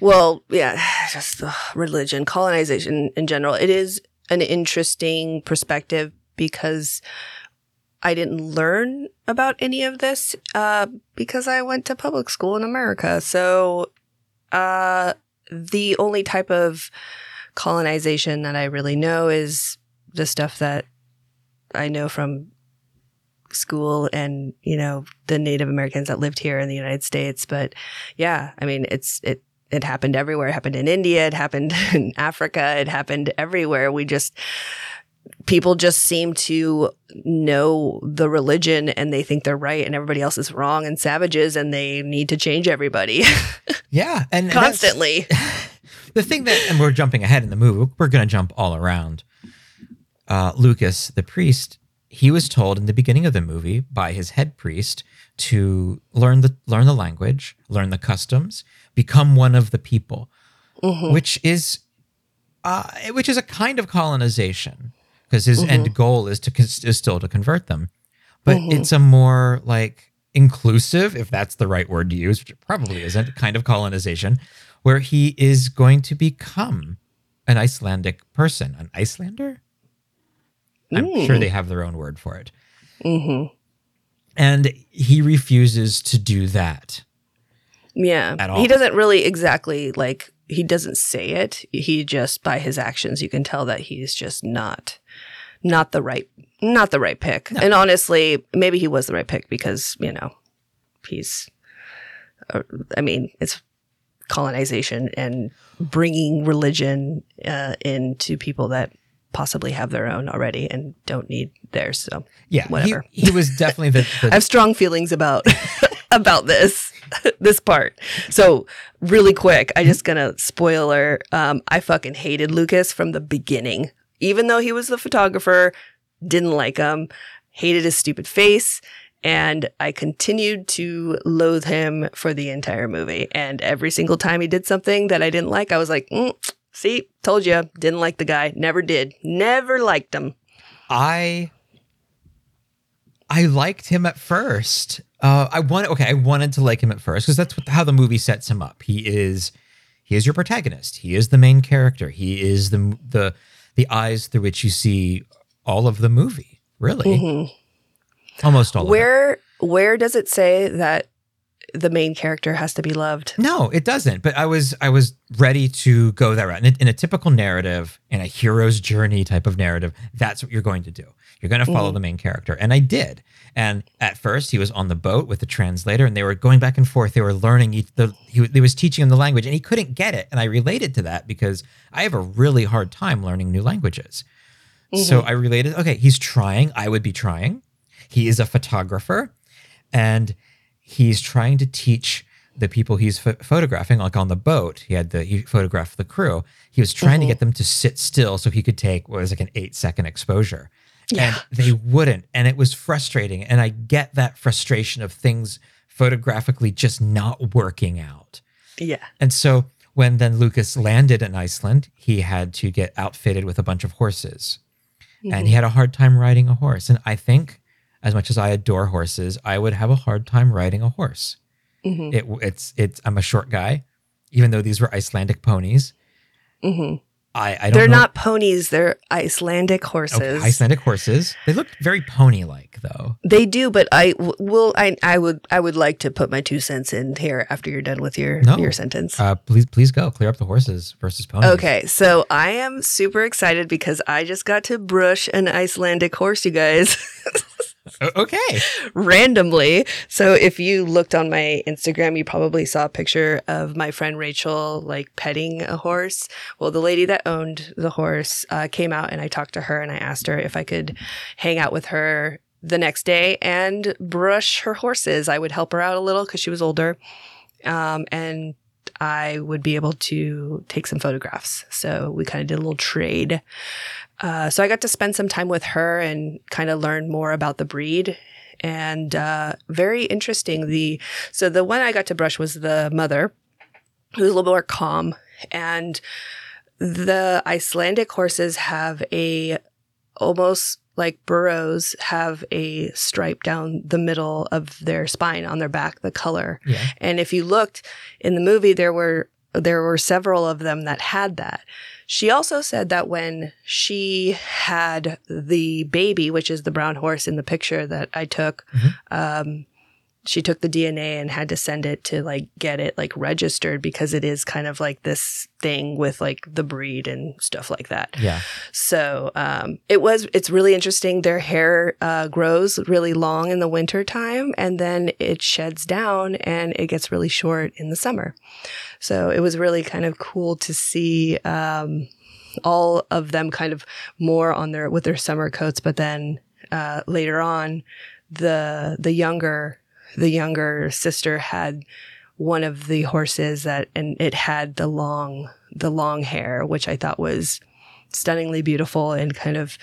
Well, yeah, just ugh, religion, colonization in general. It is an interesting perspective because I didn't learn about any of this uh, because I went to public school in America. So uh, the only type of colonization that I really know is the stuff that I know from school and you know the Native Americans that lived here in the United States. But yeah, I mean it's it it happened everywhere. It happened in India. It happened in Africa. It happened everywhere. We just people just seem to know the religion and they think they're right and everybody else is wrong and savages and they need to change everybody Yeah. And constantly. the thing that, and we're jumping ahead in the movie, we're going to jump all around. Uh, Lucas, the priest, he was told in the beginning of the movie by his head priest to learn the learn the language, learn the customs, become one of the people, Mhm. which is uh, which is a kind of colonization because his end goal is to is still to convert them, but Mhm. it's a more like inclusive, if that's the right word to use, which it probably isn't, kind of colonization, where he is going to become an Icelandic person, an Icelander. I'm sure Mm. they have their own word for it, hmm and he refuses to do that. Yeah. At all. He doesn't really exactly like he doesn't say it. He just by his actions you can tell that he's just not not the right not the right pick. And honestly, maybe he was the right pick because, you know, he's uh, I mean, it's colonization and bringing religion uh, into people that possibly have their own already and don't need theirs. So Yeah, he- Whatever. He, was definitely the, the I have strong feelings about about this this part. So really quick, I just gonna spoiler. Um, I fucking hated Lucas from the beginning, even though he was the photographer. Didn't like him, hated his stupid face, and I continued to loathe him for the entire movie. And every single time he did something that I didn't like, I was like, mm, "See, told you, didn't like the guy. Never did. Never liked him." I I liked him at first. Uh, I wanted okay, I wanted to like him at first because that's what, how the movie sets him up. He is he is your protagonist. He is the main character. He is the the the eyes through which you see all of the movie. Really, mm-hmm. almost all. of it. Where where does it say that the main character has to be loved? No, it doesn't. But I was I was ready to go that route. In a, in a typical narrative, in a hero's journey type of narrative, that's what you're going to do. You're going to follow mm-hmm. the main character, and I did. And at first, he was on the boat with the translator, and they were going back and forth. They were learning. Each, the he, he was teaching him the language, and he couldn't get it. And I related to that because I have a really hard time learning new languages. So mm-hmm. I related. Okay, he's trying. I would be trying. He is a photographer, and he's trying to teach the people he's ph- photographing like on the boat he had the he photographed the crew he was trying to get mm-hmm. them to sit still so he could take what was like an eight second exposure and they wouldn't and it was frustrating and i get that frustration of things photographically just not working out Yeah. and so when then Lucas landed in Iceland, he had to get outfitted with a bunch of horses. And he mm-hmm. had a hard time riding a horse. And I think, as much as I adore horses, I would have a hard time riding a horse. Mhm. It, it's, it's, I'm a short guy, even though these were Icelandic ponies. hmm I, I don't They're know- not ponies; they're Icelandic horses. Okay, Icelandic horses. They look very pony like, though. They do, but I w- will. I I would I would like to put my two cents in here after you're done with your No. your sentence. Uh, please, please go clear up the horses versus ponies. Okay, so I am super excited because I just got to brush an Icelandic horse, you guys. Okay. randomly. So if you looked on my Instagram, you probably saw a picture of my friend Rachel like petting a horse. Well, the lady that owned the horse uh, came out and I talked to her and I asked her if I could hang out with her the next day and brush her horses. I would help her out a little because she was older. Um, and I would be able to take some photographs. So we kind of did a little trade. Uh, so I got to spend some time with her and kind of learn more about the breed. And uh, very interesting. The so the one I got to brush was the mother, who's a little more calm. And the Icelandic horses have a almost like burros have a stripe down the middle of their spine on their back, the color. Yeah. And if you looked in the movie, there were there were several of them that had that. She also said that when she had the baby, which is the brown horse in the picture that I took, um, she took the DNA and had to send it to like get it like registered because it is kind of like this thing with like the breed and stuff like that. Yeah. So um, it was. It's really interesting. Their hair uh, grows really long in the winter time, and then it sheds down and it gets really short in the summer. So it was really kind of cool to see um, all of them kind of more on their with their summer coats, but then uh, later on, the the younger the younger sister had one of the horses that and it had the long the long hair, which I thought was stunningly beautiful and kind of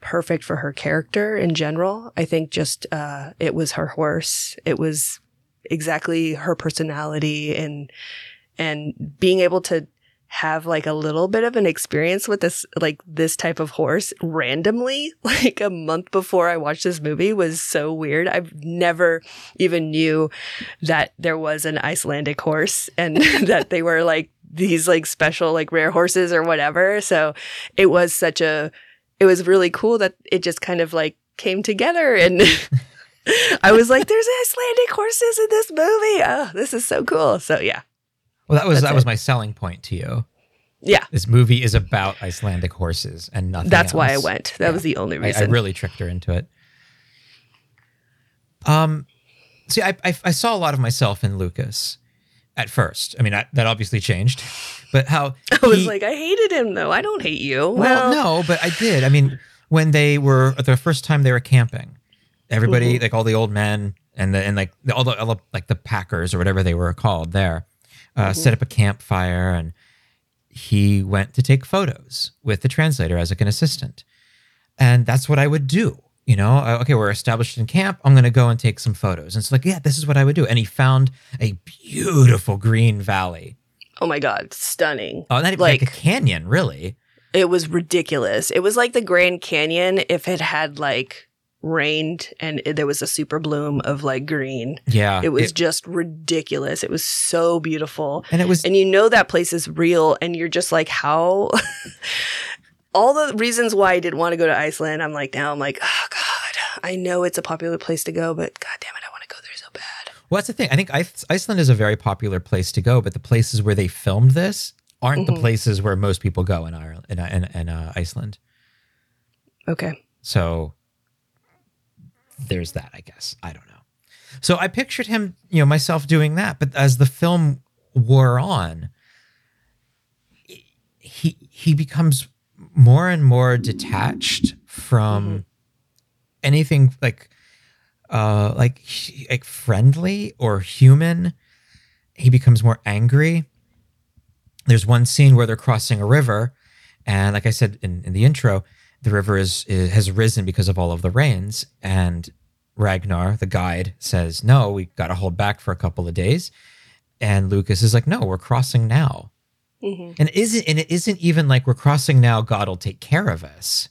perfect for her character in general. I think just uh, it was her horse. It was exactly her personality and and being able to have like a little bit of an experience with this like this type of horse randomly like a month before I watched this movie was so weird. I've never even knew that there was an Icelandic horse and that they were like these like special like rare horses or whatever. So it was such a it was really cool that it just kind of like came together and I was like there's Icelandic horses in this movie. Oh, this is so cool. So yeah. Well, that was That's that was it. my selling point to you. Yeah. This movie is about Icelandic horses and nothing. That's why I went. That was the only reason. I really tricked her into it. Um, see, I, I I saw a lot of myself in Lucas, at first. I mean, I, that obviously changed, but how I was he- like, I hated him though. I don't hate you. well, no, but I did. I mean, when they were the first time they were camping, everybody, like all the old men and the and like the, all the all the, like the Packers or whatever they were called there, uh, set up a campfire and he went to take photos with the translator as like an assistant, and that's what I would do. You know, Uh, okay, we're established in camp. I'm going to go and take some photos. And it's like, yeah, this is what I would do. And he found a beautiful green valley. Oh my god, stunning. Oh, not like, Like- a canyon, really. It was ridiculous. It was like the Grand Canyon if it had like rained and it- there was a super bloom of like green. Yeah, It was just ridiculous. It was so beautiful. and it was And you know that place is real and you're just like how all the reasons why I didn't want to go to Iceland, I'm like now I'm like, oh god, I know it's a popular place to go, but god damn it, I want to go there so bad. Well, that's the thing. I think Iceland is a very popular place to go, but the places where they filmed this aren't the places where most people go in Ireland in, in, in uh, Iceland. Okay. So there's that, I guess. I don't know. So I pictured him, you know, myself doing that, but as the film wore on, he he becomes more and more detached from anything like uh like like friendly or human. He becomes more angry. There's one scene where they're crossing a river, and like I said in, in the intro, the river is, is has risen because of all of the rains and Ragnar the guide says no we got to hold back for a couple of days and Lucas is like no we're crossing now Mhm. and isn't and it isn't even like we're crossing now God will take care of us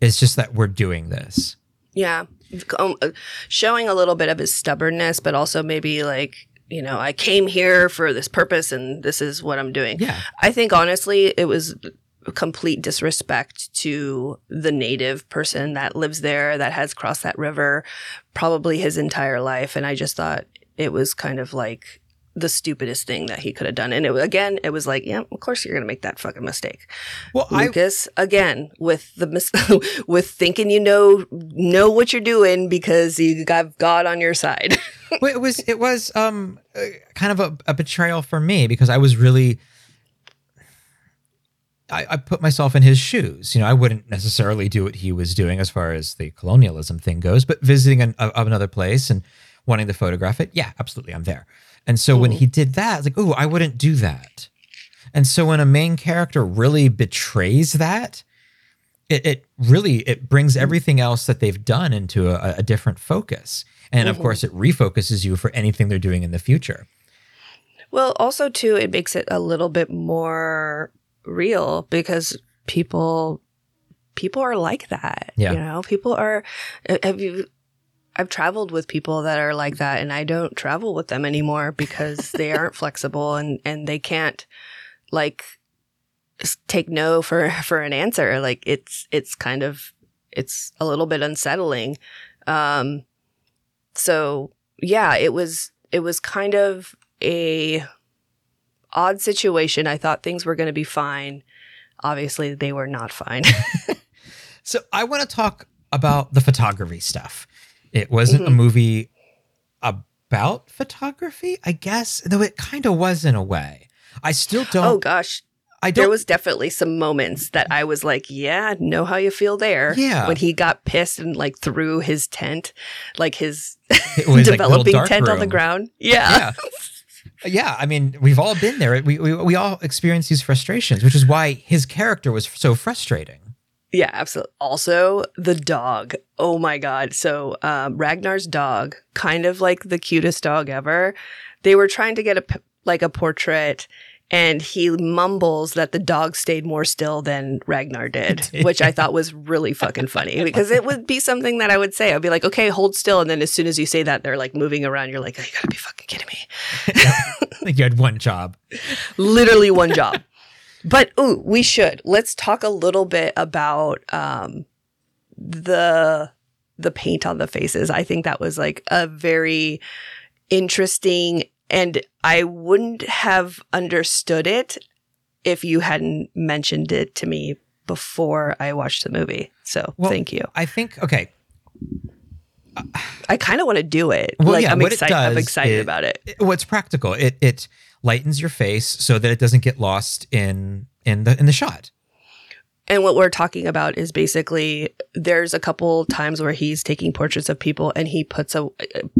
it's just that we're doing this Yeah. Um, uh, showing a little bit of his stubbornness, but also maybe like, you know, I came here for this purpose and this is what I'm doing. yeah I think honestly, it was complete disrespect to the native person that lives there, that has crossed that river probably his entire life. And I just thought it was kind of like the stupidest thing that he could have done. And it, again, it was like, yeah, of course you're to make that fucking mistake. well I Lucas again with the mis- with thinking you know know what you're doing because you got God on your side. well, it was it was um uh, kind of a, a betrayal for me because I was really I, I put myself in his shoes. You know, I wouldn't necessarily do what he was doing as far as the colonialism thing goes, but visiting an, of another place and wanting to photograph it, yeah, absolutely, I'm there. And so when he did that, like, oh, I wouldn't do that. And so when a main character really betrays that, it, it really it brings mm-hmm. everything else that they've done into a, a different focus and of mm-hmm. course it refocuses you for anything they're doing in the future well, also too, it makes it a little bit more real because people people are like that. Yeah. You know, people are have you I've traveled with people that are like that and I don't travel with them anymore because they aren't flexible and and they can't like take no for for an answer like it's it's kind of it's a little bit unsettling um so yeah it was it was kind of a odd situation i thought things were going to be fine obviously they were not fine so i want to talk about the photography stuff it wasn't a Mhm. movie about photography i guess though it kind of was in a way i still don't oh gosh i don't there was definitely some moments that I was like, yeah, know how you feel there. Yeah. When he got pissed and like threw his tent, like his was like a developing tent on the ground. Yeah. yeah yeah i mean we've all been there we, we, we all experience these frustrations which is why his character was so frustrating Yeah, absolutely. Also, the dog. Oh my god. So, um, Ragnar's dog, kind of like the cutest dog ever. They were trying to get a like a portrait, and he mumbles that the dog stayed more still than Ragnar did, which I thought was really fucking funny because it would be something that I would say. I'd be like, "Okay, hold still," and then as soon as you say that, they're like moving around. You're like, "Oh, "You gotta be fucking kidding me!" like you had one job literally one job. But ooh, we should. Let's talk a little bit about um the the paint on the faces. I think that was like a very interesting and I wouldn't have understood it if you hadn't mentioned it to me before I watched the movie. So, Well, thank you. I think okay. I kind of want to do it. Well, like yeah, I'm what it excited. I'm excited is- about it. it- what's practical? It it lightens your face so that it doesn't get lost in in the in the shot. And what we're talking about is basically there's a couple times where he's taking portraits of people and he puts a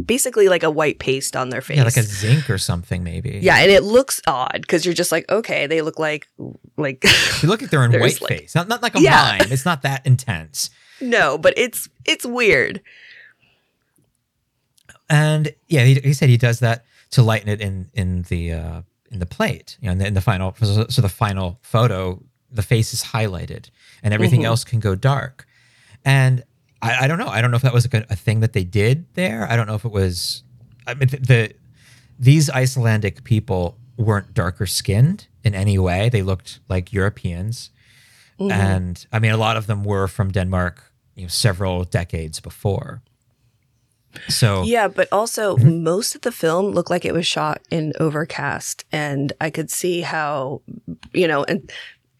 basically like a white paste on their face. Yeah, like a zinc or something maybe. Yeah, and it looks odd because you're just like, okay, they look like like You look like they're in white like- face. Not not like a Yeah. mime. It's not that intense. no, but it's it's weird. And yeah, he, he said he does that to lighten it in in the uh, in the plate. You know, in the, in the final so, so the final photo, the face is highlighted and everything Mhm. else can go dark. And I, I don't know. I don't know if that was a, a thing that they did there. I don't know if it was. I mean, the, the these Icelandic people weren't darker skinned in any way. They looked like Europeans, Mhm. and I mean, a lot of them were from Denmark. You know, several decades before. So Yeah, but also Mm-hmm. most of the film looked like it was shot in overcast, and I could see how, you know, and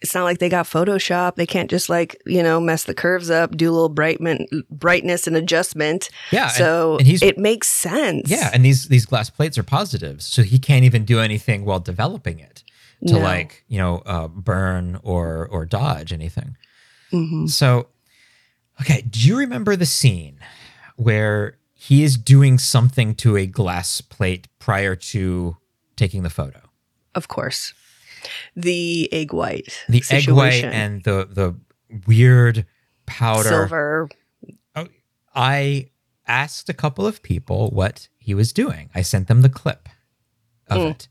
it's not like they got Photoshop. They can't just like you know mess the curves up, do a little brightment, brightness and adjustment. yeah, so and he's it makes sense. Yeah, and these these glass plates are positives, so he can't even do anything while developing it to No. like you know uh, burn or or dodge anything. Mhm. So, okay, do you remember the scene where he is doing something to a glass plate prior to taking the photo? of course, the egg white, The egg white and the the weird powder. silver. I asked a couple of people what he was doing. I sent them the clip of Mm. it.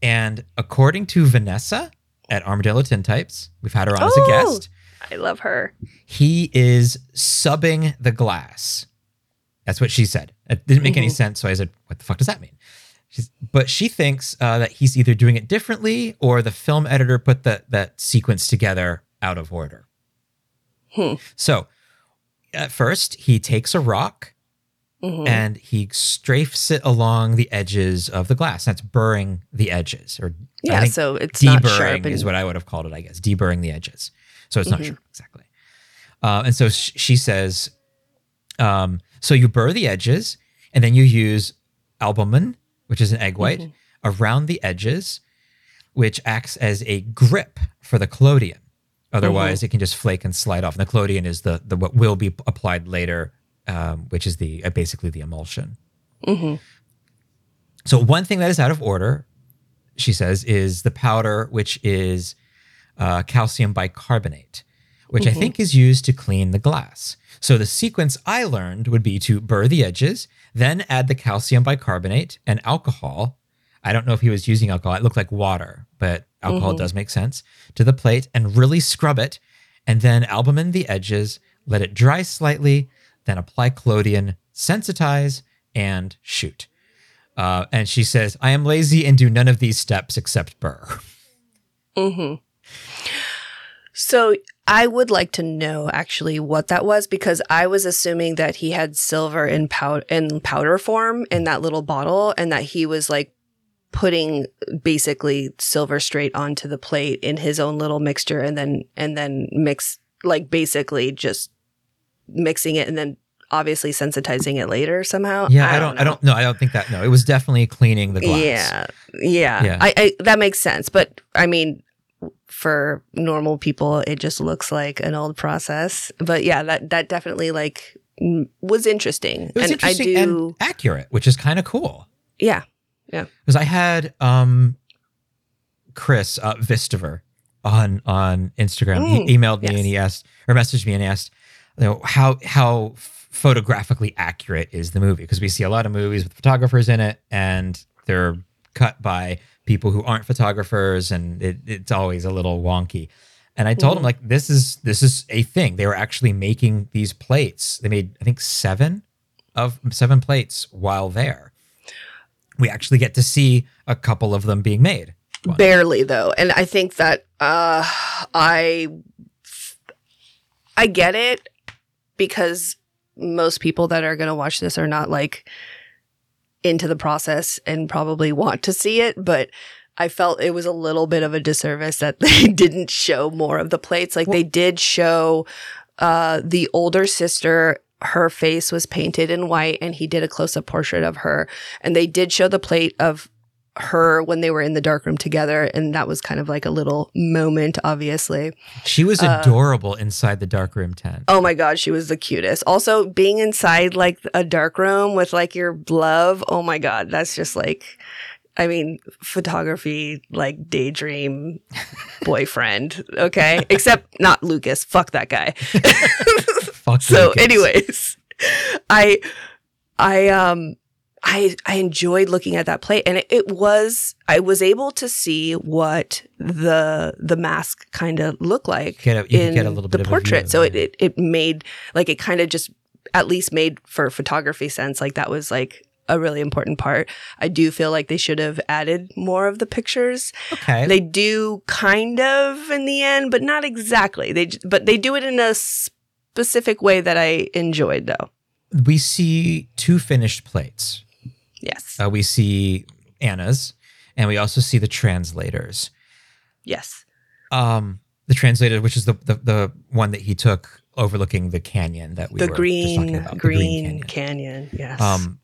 And according to Vanessa at Armadillo Tintypes, we've had her on as a Oh. guest, I love her. he is subbing the glass. That's what she said. It didn't make any Mhm. sense. So I said, what the fuck does that mean? She's, but she thinks uh, that he's either doing it differently or the film editor put the, that sequence together out of order. Hmm. So at first, he takes a rock Mhm. and he strafes it along the edges of the glass. That's burring the edges, or yeah, so it's not sharp. And, is what I would have called it, I guess. Deburring the edges. So it's not Mhm. sharp exactly. Uh, and so sh- she says, um, so you burr the edges, and then you use albumin, which is an egg white, Mhm. around the edges, which acts as a grip for the collodion. Otherwise, it can just flake and slide off. And the collodion is the, the what will be applied later, um, which is the uh, basically the emulsion. Mhm. So one thing that is out of order, she says, is the powder, which is uh, calcium bicarbonate, which I Mhm. think is used to clean the glass. So the sequence I learned would be to burr the edges, then add the calcium bicarbonate and alcohol. I don't know if he was using alcohol. It looked like water, but alcohol Mhm. does make sense to the plate and really scrub it. And then albumin the edges, let it dry slightly, then apply collodion, sensitize, and shoot. Uh, and she says, I am lazy and do none of these steps except burr. Mm-hmm. So I would like to know actually what that was because I was assuming that he had silver in powder in powder form in that little bottle, and that he was like putting basically silver straight onto the plate in his own little mixture, and then and then mix like basically just mixing it and then obviously sensitizing it later somehow. Yeah, I, don't, I know. don't, no, I don't think that. No, it was definitely cleaning the glass. Yeah, yeah, Yeah. I, I that makes sense. But I mean, for normal people, it just looks like an old process. But yeah, that that definitely like was interesting. It was and interesting I do, and accurate, which is kind of cool. yeah, yeah. Because I had um, Chris uh, Vistaver on on Instagram. Mm, he emailed me yes. and he asked or messaged me and he asked, you know, how how photographically accurate is the movie? Because we see a lot of movies with photographers in it, and they're cut by people who aren't photographers, and it, it's always a little wonky. And I told him Mhm. like this is this is a thing. They were actually making these plates. They made I think seven of seven plates while there. We actually get to see a couple of them being made. One. barely though, and I think that uh, I I get it because most people that are going to watch this are not like into the process and probably want to see it, but I felt it was a little bit of a disservice that they didn't show more of the plates. Like they did show uh, the older sister her face was painted in white and he did a close up portrait of her. And they did show the plate of her when they were in the dark room together. And that was kind of like a little moment, obviously. She was adorable inside the darkroom tent. Oh my God, she was the cutest. Also, being inside like a dark room with like your love. Oh my God, that's just like, I mean, photography, like daydream boyfriend. Okay. Except not Lucas. Fuck that guy. Fuck so Lucas. anyways i i um i i enjoyed looking at that plate and it, it was i was able to see what the the mask kind of looked like a- you in get a little bit the portrait so it, it it made like it kind of just at least made for photography sense like that was like a really important part. I do feel like they should have added more of the pictures. Okay. They do kind of in the end, but not exactly. They but they do it in a specific way that I enjoyed though. we see two finished plates. Yes. Uh, we see Anna's, and we also see the translators. yes. Um, the translator, which is the, the the one that he took overlooking the canyon that we the were just talking green, about, the green, canyon. canyon. Yes. Um,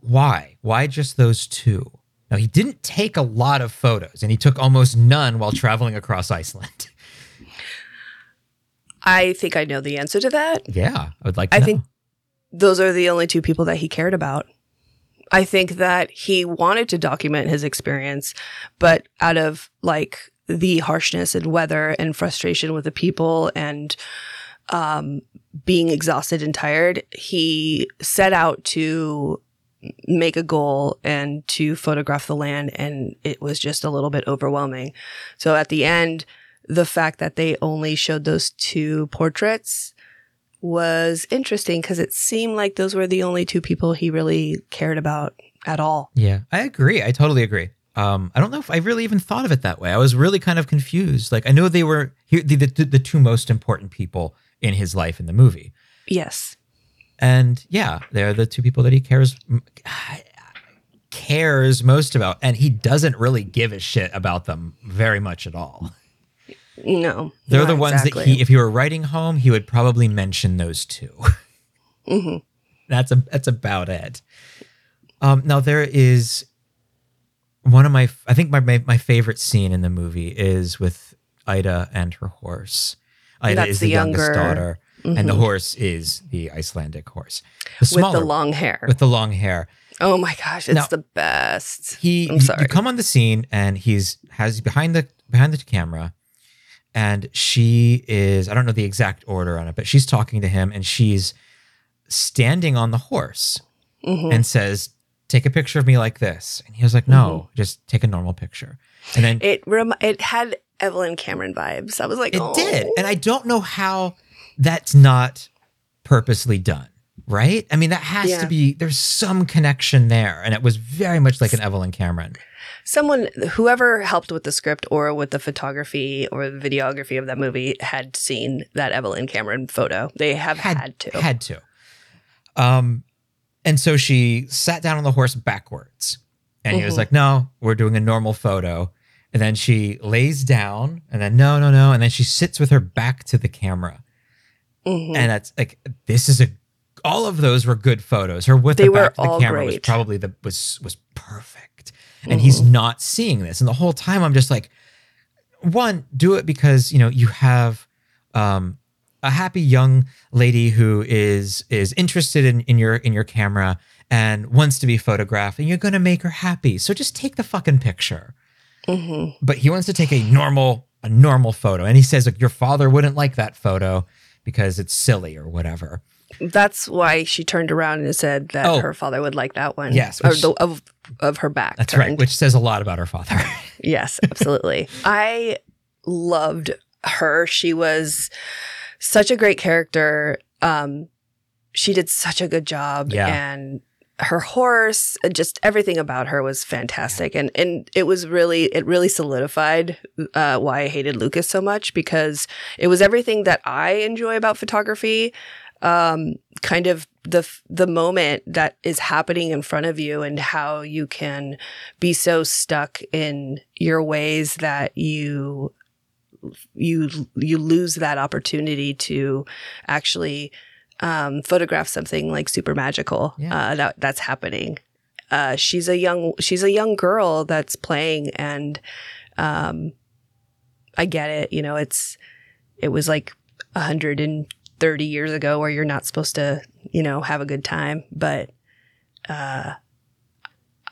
why? Why just those two? Now he didn't take a lot of photos, and he took almost none while traveling across Iceland. I think I know the answer to that. yeah, I would like. To I know. think those are the only two people that he cared about. I think that he wanted to document his experience, but out of like the harshness and weather and frustration with the people and um, being exhausted and tired, he set out to make a goal and to photograph the land, and it was just a little bit overwhelming. So at the end, the fact that they only showed those two portraits was interesting because it seemed like those were the only two people he really cared about at all. Yeah, I agree. I totally agree. Um, I don't know if I really even thought of it that way. I was really kind of confused. Like I know they were here, the, the the two most important people in his life in the movie, Yes. and yeah, they're the two people that he cares cares most about, and he doesn't really give a shit about them very much at all. No. They're the ones exactly. that he, if he were writing home, he would probably mention those 2 Mhm. That's a that's about it. Um, now there is one of my I think my, my my favorite scene in the movie is with Ida and her horse. Ida That's is the, the youngest younger- daughter, and the Mhm. horse is the Icelandic horse, the with the long hair. with the long hair. oh my gosh, it's Now- the best. He I'm sorry. you come on the scene and he's has behind the behind the camera and she is I don't know the exact order on it, but she's talking to him and she's standing on the horse Mhm. and says, "Take a picture of me like this." And he was like, "No, just take a normal picture." And then it, It rem- it had Evelyn Cameron vibes. I was like, oh. did, and I don't know how that's not purposely done. Right? I mean, that has Yeah. to be. There's some connection there, and it was very much like an Evelyn Cameron. Someone, whoever helped with the script or with the photography or the videography of that movie, had seen that Evelyn Cameron photo. They have had, to. Had to. Um, and so she sat down on the horse backwards, and he was Mhm. like, "No, we're doing a normal photo." And then she lays down, and then no, no, no, and then she sits with her back to the camera, Mhm. and that's like this is a. All of those were good photos. Her with They the back to the camera was probably the was was perfect, and he's Mhm. not seeing this, and the whole time I'm just like, one, do it because you know you have um, a happy young lady who is is interested in, in your in your camera and wants to be photographed, and you're gonna make her happy. So just take the fucking picture. Mhm. But he wants to take a normal a normal photo, and he says like your father wouldn't like that photo because it's silly or whatever. That's why she turned around and said that Oh. her father would like that one. Yes, which- the, of of her back. That's right, which says a lot about her father. Yes, absolutely. I loved her. She was such a great character. Um, she did such a good job, Yeah. and her horse, uh, just everything about her was fantastic. And and it was really, it really solidified uh, why I hated Lucas so much because it was everything that I enjoy about photography. Um, kind of the the moment that is happening in front of you and how you can be so stuck in your ways that you you you lose that opportunity to actually um, photograph something like super magical Yeah. uh, that that's happening. Uh, she's a young she's a young girl that's playing, and um, I get it. You know, it's it was like 130 years ago where you're not supposed to, you know, have a good time, but uh,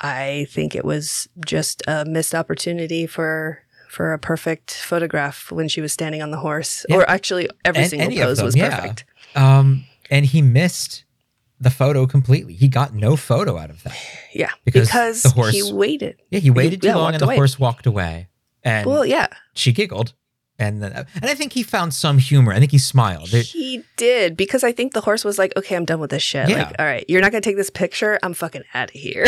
I think it was just a missed opportunity for for a perfect photograph when she was standing on the horse. Yeah. Or actually, every And single pose them, was yeah. perfect. Um, and he missed the photo completely. He got no photo out of that. Yeah, Because because, the horse- he waited. Yeah, he waited too yeah, long, and the away. horse walked away. And Well, yeah, she giggled, and then, and I think he found some humor. I think he smiled. He did because I think the horse was like, "Okay, I'm done with this shit. Yeah. Like, all right, you're not gonna take this picture. I'm fucking out of here."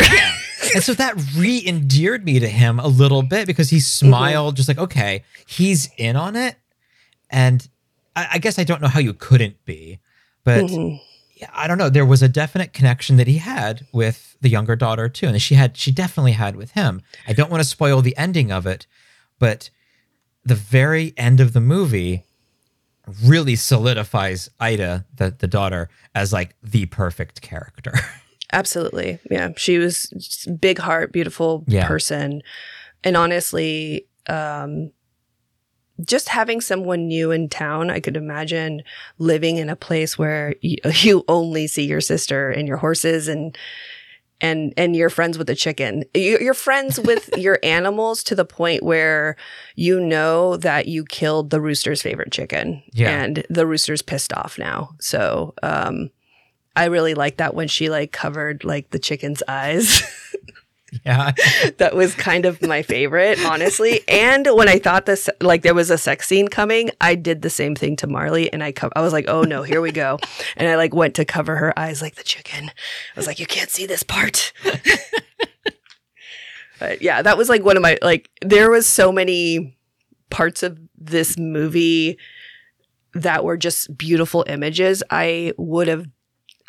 and so that re-endeared me to him a little bit because he smiled, just like, okay, he's in on it. And I, I guess I don't know how you couldn't be, but Mhm. yeah, I don't know. There was a definite connection that he had with the younger daughter too, and she had she definitely had with him. I don't want to spoil the ending of it, but the very end of the movie really solidifies Ida, the the daughter, as like the perfect character. Absolutely. Yeah. She was big heart, beautiful Yeah. person. And honestly, um, just having someone new in town, I could imagine living in a place where you, you only see your sister and your horses and and and you're friends with the chicken. You- You're friends with your animals to the point where you know that you killed the rooster's favorite chicken, Yeah. and the rooster's pissed off now. So, um, I really like that when she like covered like the chicken's eyes. yeah, that was kind of my favorite, honestly. And when I thought this, like there was a sex scene coming, I did the same thing to Marley, and I co- I was like, oh no, here we go, and I like went to cover her eyes like the chicken. I was like, you can't see this part. but yeah, that was like one of my like. There was so many parts of this movie that were just beautiful images. I would have,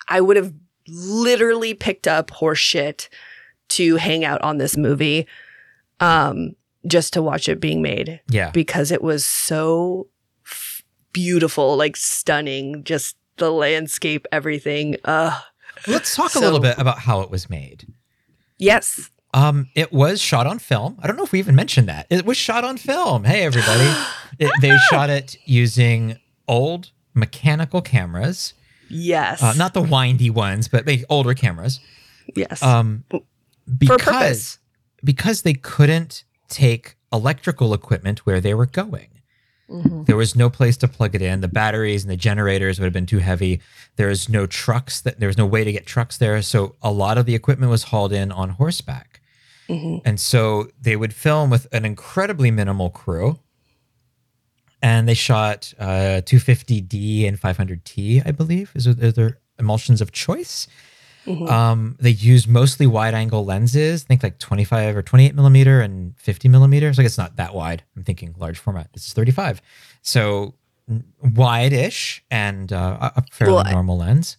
I would have literally picked up horse shit to hang out on this movie um just to watch it being made yeah. because it was so f- beautiful like stunning just the landscape everything uh Let's talk a little bit about how it was made. yes Um, it was shot on film. I don't know if we even mentioned that. It was shot on film. Hey, everybody! It- they shot it using old mechanical cameras, yes uh, not the windy ones, but the older cameras. yes Um, because purpose because they couldn't take electrical equipment where they were going. Mhm. There was no place to plug it in. The batteries and the generators would have been too heavy. There was no trucks that there was no way to get trucks there. So a lot of the equipment was hauled in on horseback. Mhm. And so they would film with an incredibly minimal crew. And they shot uh, 250D and 500T, I believe, is are their emulsions of choice. Mhm. Um, they use mostly wide angle lenses, I think like 25 or 28 millimeter and 50 millimeters. Like it's not that wide. I'm thinking large format. This is 35. So n- wide-ish and uh, a- fairly Well, normal lens.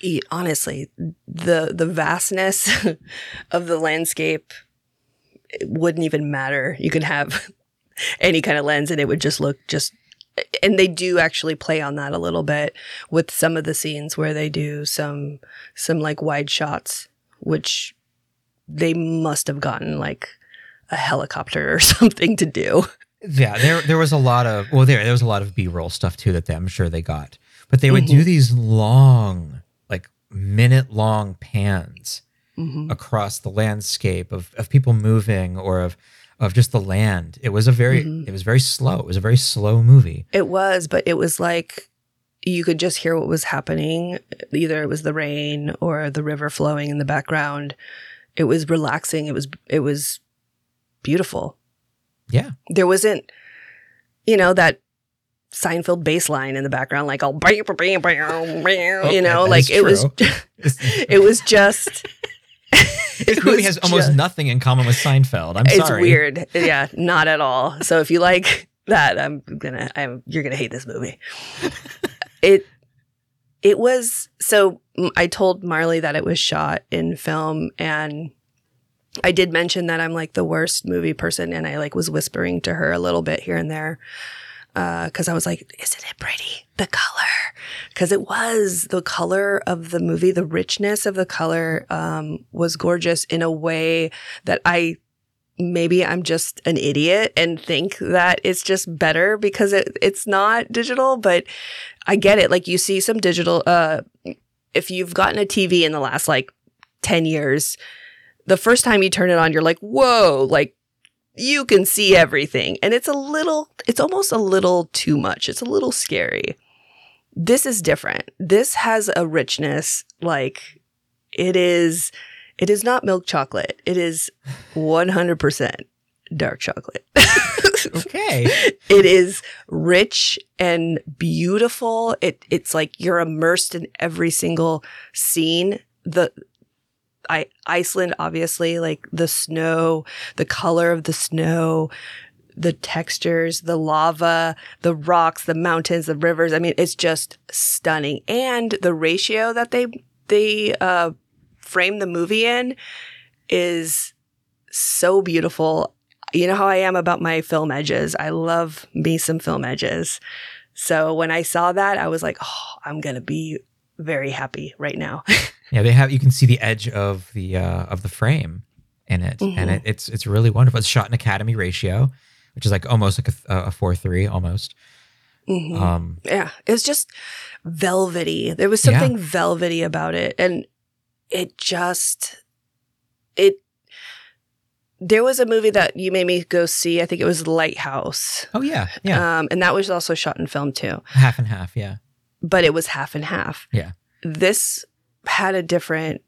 E- honestly the the vastness of the landscape it wouldn't even matter you could have any kind of lens and it would just look just and they do actually play on that a little bit with some of the scenes where they do some some like wide shots which they must have gotten like a helicopter or something to do Yeah, there there was a lot of well there there was a lot of B-roll stuff too that they, I'm sure they got. But they would do these long like minute long pans Mhm. across the landscape of, of people moving or of of just the land. It was a very Mhm. it was very slow. It was a very slow movie. It was, but it was like you could just hear what was happening. Either it was the rain or the river flowing in the background. It was relaxing. It was it was beautiful. Yeah. There wasn't, you know, that Seinfeld bass line in the background, like all you know, that like it was. it was just. This it movie has almost just- nothing in common with Seinfeld. I'm it's sorry. It's weird. Yeah, not at all. So if you like that, I'm gonna I'm you're gonna hate this movie. it it was so I told Marley that it was shot in film and I did mention that I'm like the worst movie person and I like was whispering to her a little bit here and there. Because I was like, isn't it pretty? The color. Because it was the color of the movie, the richness of the color um, was gorgeous in a way that I maybe I'm just an idiot and think that it's just better because it, it's not digital, but I get it. Like you see some digital, uh, if you've gotten a TV in the last like 10 years, the first time you turn it on, you're like, whoa, like you can see everything. And it's a little, it's almost a little too much. It's a little scary. This is different. This has a richness. Like it is, it is not milk chocolate. It is 100% dark chocolate. Okay. it is rich and beautiful. It it's like you're immersed in every single scene. The I Iceland obviously like the snow, the color of the snow, the textures, the lava, the rocks, the mountains, the rivers. I mean, it's just stunning. And the ratio that they they uh frame the movie in is so beautiful. You know how I am about my film edges. I love me some film edges. So when I saw that, I was like, oh, I'm to be very happy right now. Yeah, they have. You can see the edge of the uh, of the frame in it, and Mhm. it, it's it's really wonderful. It's shot in Academy ratio, which is like almost like a, a four three almost. Mhm. Um, yeah, it was just velvety. There was Yeah. something velvety about it. And it just, it, there was a movie that you made me go see. I think it was Lighthouse. oh yeah, yeah, Um, and that was also shot in film too. half and half. Yeah, but it was half and half. Yeah. This had a different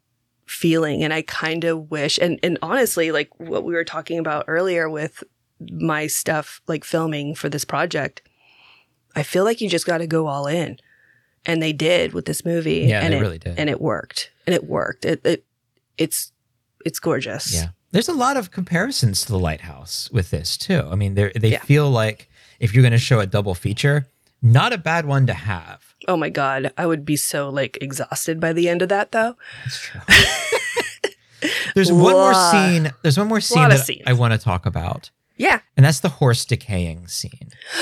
feeling and I kind of wish and and honestly like what we were talking about earlier with my stuff like filming for this project I feel like you just got to go all in and they did with this movie Yeah, and they it, really did. and it worked and it worked it, it it's it's gorgeous yeah. There's a lot of comparisons to the Lighthouse with this too. I mean, they they Yeah. feel like if you're going to show a double feature, not a bad one to have. Oh my god I would be so like exhausted by the end of that though That's true. There's one more scene. There's one more scene that scenes. I want to talk about, yeah and that's the horse decaying scene.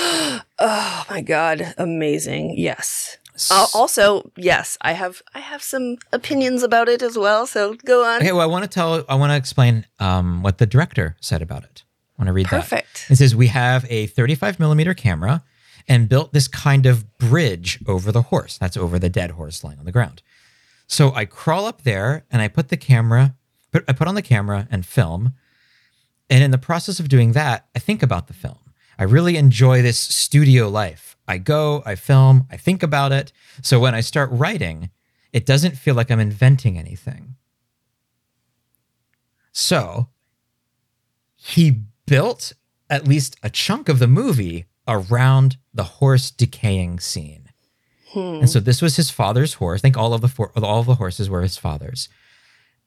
oh my god amazing yes Uh, also, yes, I have I have some opinions about it as well. So go on. Okay, well, I want to tell, I want to explain um, what the director said about it. I want to read that. Perfect. It says, We have a 35 millimeter camera and built this kind of bridge over the horse. That's over the dead horse lying on the ground. So I crawl up there and I put the camera, put, I put on the camera and film. And in the process of doing that, I think about the film. I really enjoy this studio life. I go, I film, I think about it. So when I start writing, it doesn't feel like I'm inventing anything. So he built at least a chunk of the movie around the horse decaying scene. Hmm. And so this was his father's horse. I think all of the for- all of the horses were his father's.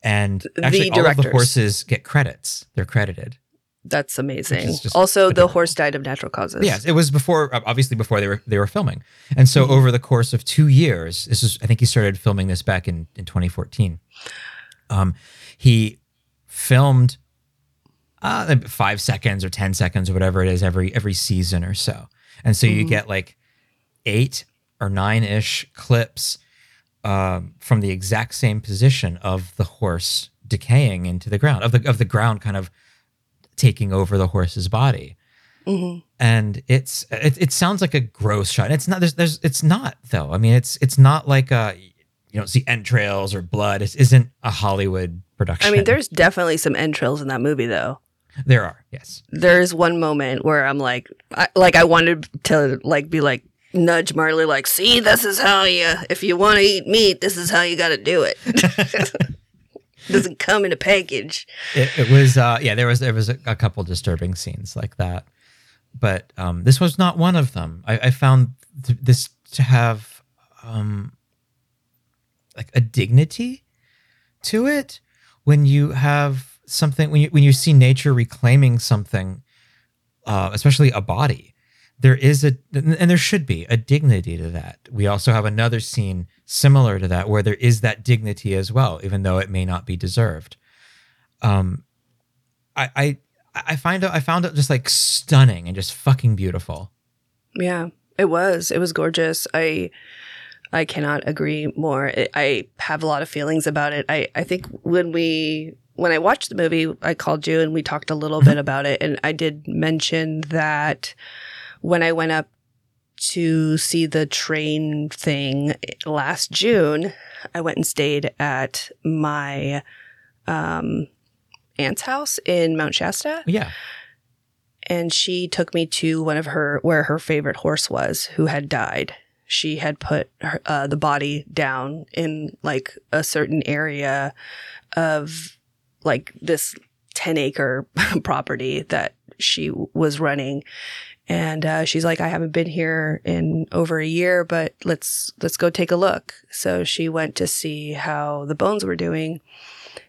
And The actually, all of the horses get credits. They're credited. That's amazing. Also, the horse died of natural causes. Yes, it was before, obviously before they were they were filming. And so Mm-hmm. over the course of two years, this is I think he started filming this back in in 2014. Um, he filmed uh, five seconds or ten seconds or whatever it is every every season or so, and so you Mhm. get like eight or nine ish clips um, from the exact same position of the horse decaying into the ground of the of the ground kind of taking over the horse's body Mhm. and it's it, it sounds like a gross shot. It's not. There's there's it's not though. I mean, it's it's not like a you don't see entrails or blood. It isn't a Hollywood production. I mean, there's definitely some entrails in that movie, though. There are yes. There's one moment where I'm like, I, like I wanted to like be like nudge Marley, like, see, this is how you, if you want to eat meat, this is how you got to do it. Doesn't come in a package. It, it was uh yeah. There was there was a, a couple disturbing scenes like that, but um this was not one of them. I, I found th- this to have um like a dignity to it when you have something when you when you see nature reclaiming something uh especially a body there is a and there should be a dignity to that we also have another scene similar to that where there is that dignity as well even though it may not be deserved um i i i find it i found it just like stunning and just fucking beautiful Yeah, it was. It was gorgeous. I I cannot agree more. I- I have a lot of feelings about it. I I think when we when I watched the movie, I called you and we talked a little bit about it, and I did mention that when I went up to see the train thing last June, I went and stayed at my um, aunt's house in Mount Shasta. Yeah. and she took me to one of her where her favorite horse was who had died. She had put her, uh, the body down in like a certain area of like this 10 acre property that she was running. And uh, she's like i haven't been here in over a year but let's let's go take a look. So she went to see how the bones were doing.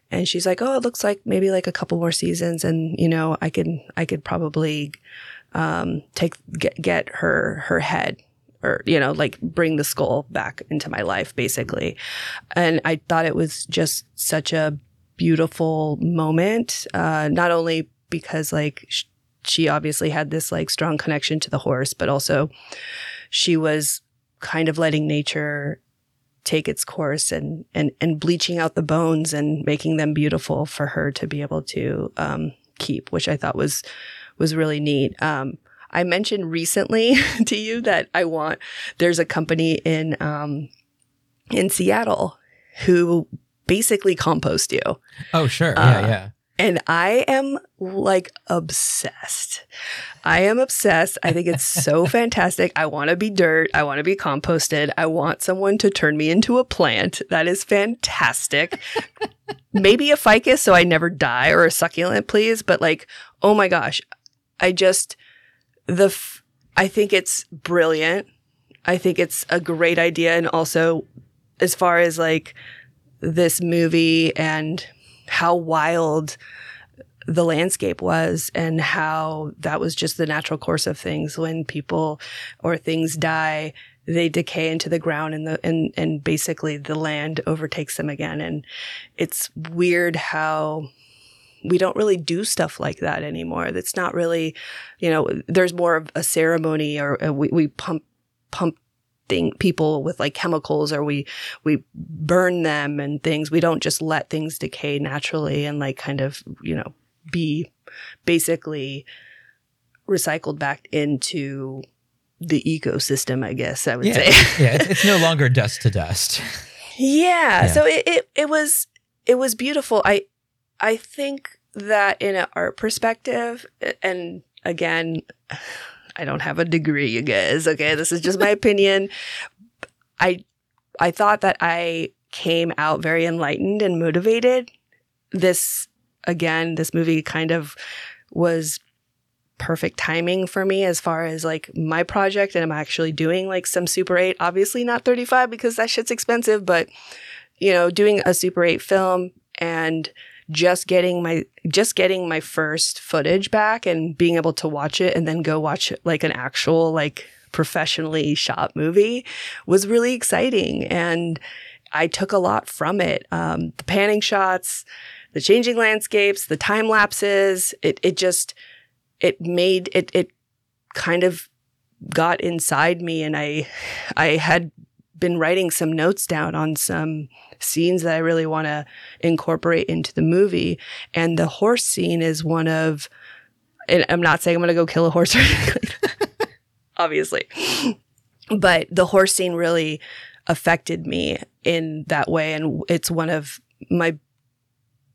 And she's like oh it looks like maybe like a couple more seasons and you know i could i could probably um take get, get her her head or you know like bring the skull back into my life basically. And i thought it was just such a beautiful moment uh not only because like sh- she obviously had this like strong connection to the horse but also she was kind of letting nature take its course and and and bleaching out the bones and making them beautiful for her to be able to um, keep, which I thought was was really neat. Um, I mentioned recently to you that I want there's a company in um, in Seattle who basically compost you. Oh, sure. Uh, yeah, yeah. And I am like obsessed. I am obsessed. I think it's so fantastic. I want to be dirt. I want to be composted. I want someone to turn me into a plant. That is fantastic. Maybe a ficus so I never die or a succulent, please. But like, oh my gosh, I just, the, f- I think it's brilliant. I think it's a great idea. And also, as far as like this movie and how wild the landscape was and how that was just the natural course of things. When people or things die they decay into the ground and the and and basically the land overtakes them again. And it's weird how we don't really do stuff like that anymore. That's not really you know there's more of a ceremony or uh, we, we pump pump thing people with like chemicals or we we burn them and things we don't just let things decay naturally and like kind of you know be basically recycled back into the ecosystem i guess i would Yeah, say yeah. It's, it's no longer dust to dust. yeah, Yeah. so it, it it was it was beautiful i i think that in an art perspective and again i don't have a degree you guys okay? This is just my opinion. I i thought that i came out very enlightened and motivated. This again this movie kind of was perfect timing for me as far as like my project and I'm actually doing like some Super 8 obviously not 35 because that shit's expensive but you know doing a Super 8 film and just getting my just getting my first footage back and being able to watch it and then go watch like an actual like professionally shot movie was really exciting. And I took a lot from it. Um, the panning shots the changing landscapes the time lapses it it just it made it it kind of got inside me and I I had been writing some notes down on some scenes that I really want to incorporate into the movie and the horse scene is one of and I'm not saying I'm going to go kill a horse or anything obviously but the horse scene really affected me in that way and it's one of my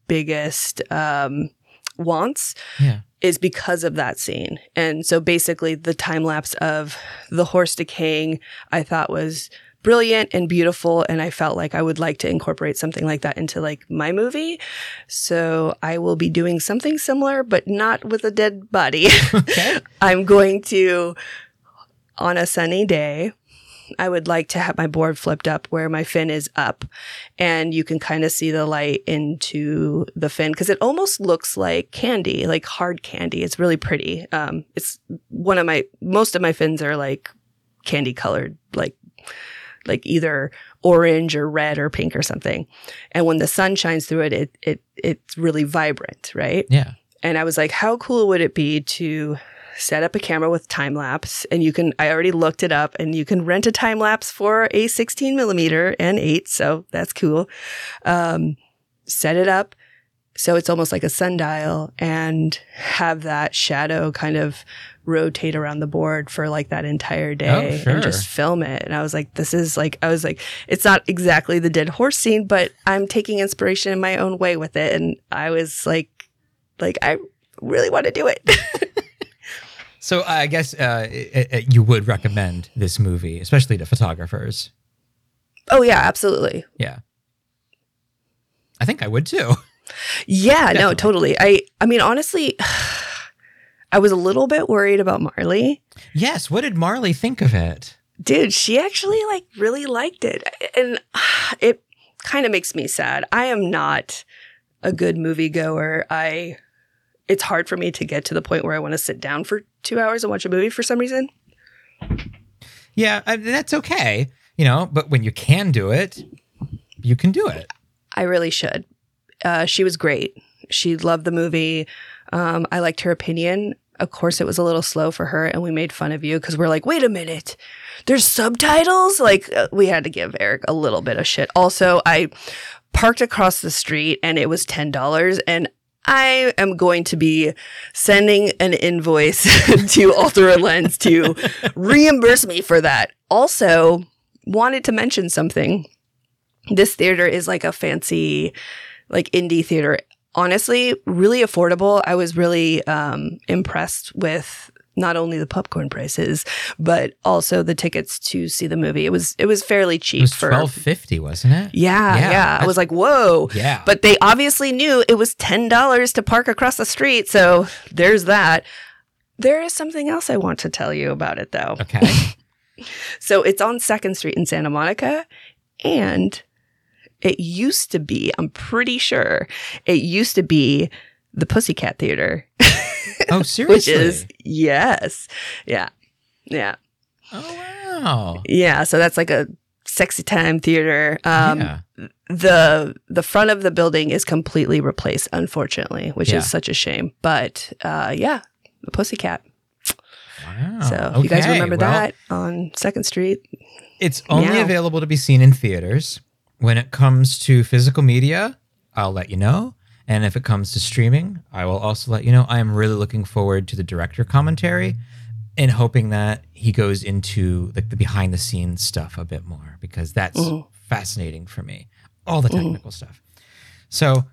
biggest um wants Yeah. is because of that scene. And so basically the time lapse of the horse decaying I thought was brilliant and beautiful and I felt like I would like to incorporate something like that into like my movie. So I will be doing something similar but not with a dead body. Okay. I'm going to on a sunny day I would like to have my board flipped up where my fin is up and you can kind of see the light into the fin because it almost looks like candy, like hard candy. It's really pretty. Um, it's one of my, most of my fins are like candy colored, like, like either orange or red or pink or something. And when the sun shines through it, it, it, it's really vibrant, right? Yeah. And I was like, how cool would it be to set up a camera with time lapse, and you can. I already looked it up, and you can rent a time lapse for a 16 millimeter and eight, so that's cool. Um, set it up so it's almost like a sundial, and have that shadow kind of rotate around the board for like that entire day Oh, sure. and just film it. And I was like, this is like, I was like, it's not exactly the dead horse scene, but I'm taking inspiration in my own way with it. And I was like, like, I really want to do it. So I guess uh, i- i- you would recommend this movie, especially to photographers. oh yeah, absolutely. Yeah. I think I would too. Yeah, Definitely. no, totally. I, I mean, honestly, I was a little bit worried about Marley. Yes. What did Marley think of it? dude she actually like really liked it and it kind of makes me sad i am not a good moviegoer i it's hard for me to get to the point where i want to sit down for two hours and watch a movie for some reason Yeah, I, that's okay. You know, but when you can do it, you can do it. i really should uh, she was great she loved the movie um, i liked her opinion of course it was a little slow for her and we made fun of you because we're like wait a minute there's subtitles like uh, we had to give eric a little bit of shit also i parked across the street and it was $10 and I am going to be sending an invoice to Alter a Lens to reimburse me for that. Also, wanted to mention something. This theater is like a fancy, like indie theater. Honestly, really affordable. I was really um, impressed with not only the popcorn prices, but also the tickets to see the movie. It was it was fairly cheap. It was for twelve fifty, wasn't it? yeah, Yeah, yeah. I was like, whoa. Yeah. But they obviously knew it was $10 to park across the street. So there's that. There is something else I want to tell you about it, though. Okay. So it's on Second Street in Santa Monica. And it used to be, I'm pretty sure, it used to be the Pussycat Theater, Oh, seriously? which is, yes. Yeah. Yeah. Oh wow. Yeah. So that's like a sexy time theater. Um, yeah. the the front of the building is completely replaced, unfortunately, which Yeah. is such a shame. But uh, yeah, the Pussycat. Wow. So if you guys remember well, that on Second Street. It's only available to be seen in theaters. When it comes to physical media, I'll let you know. And if it comes to streaming, I will also let you know. I am really looking forward to the director commentary and hoping that he goes into like the behind the scenes stuff a bit more because that's Mhm. fascinating for me. All the technical stuff. So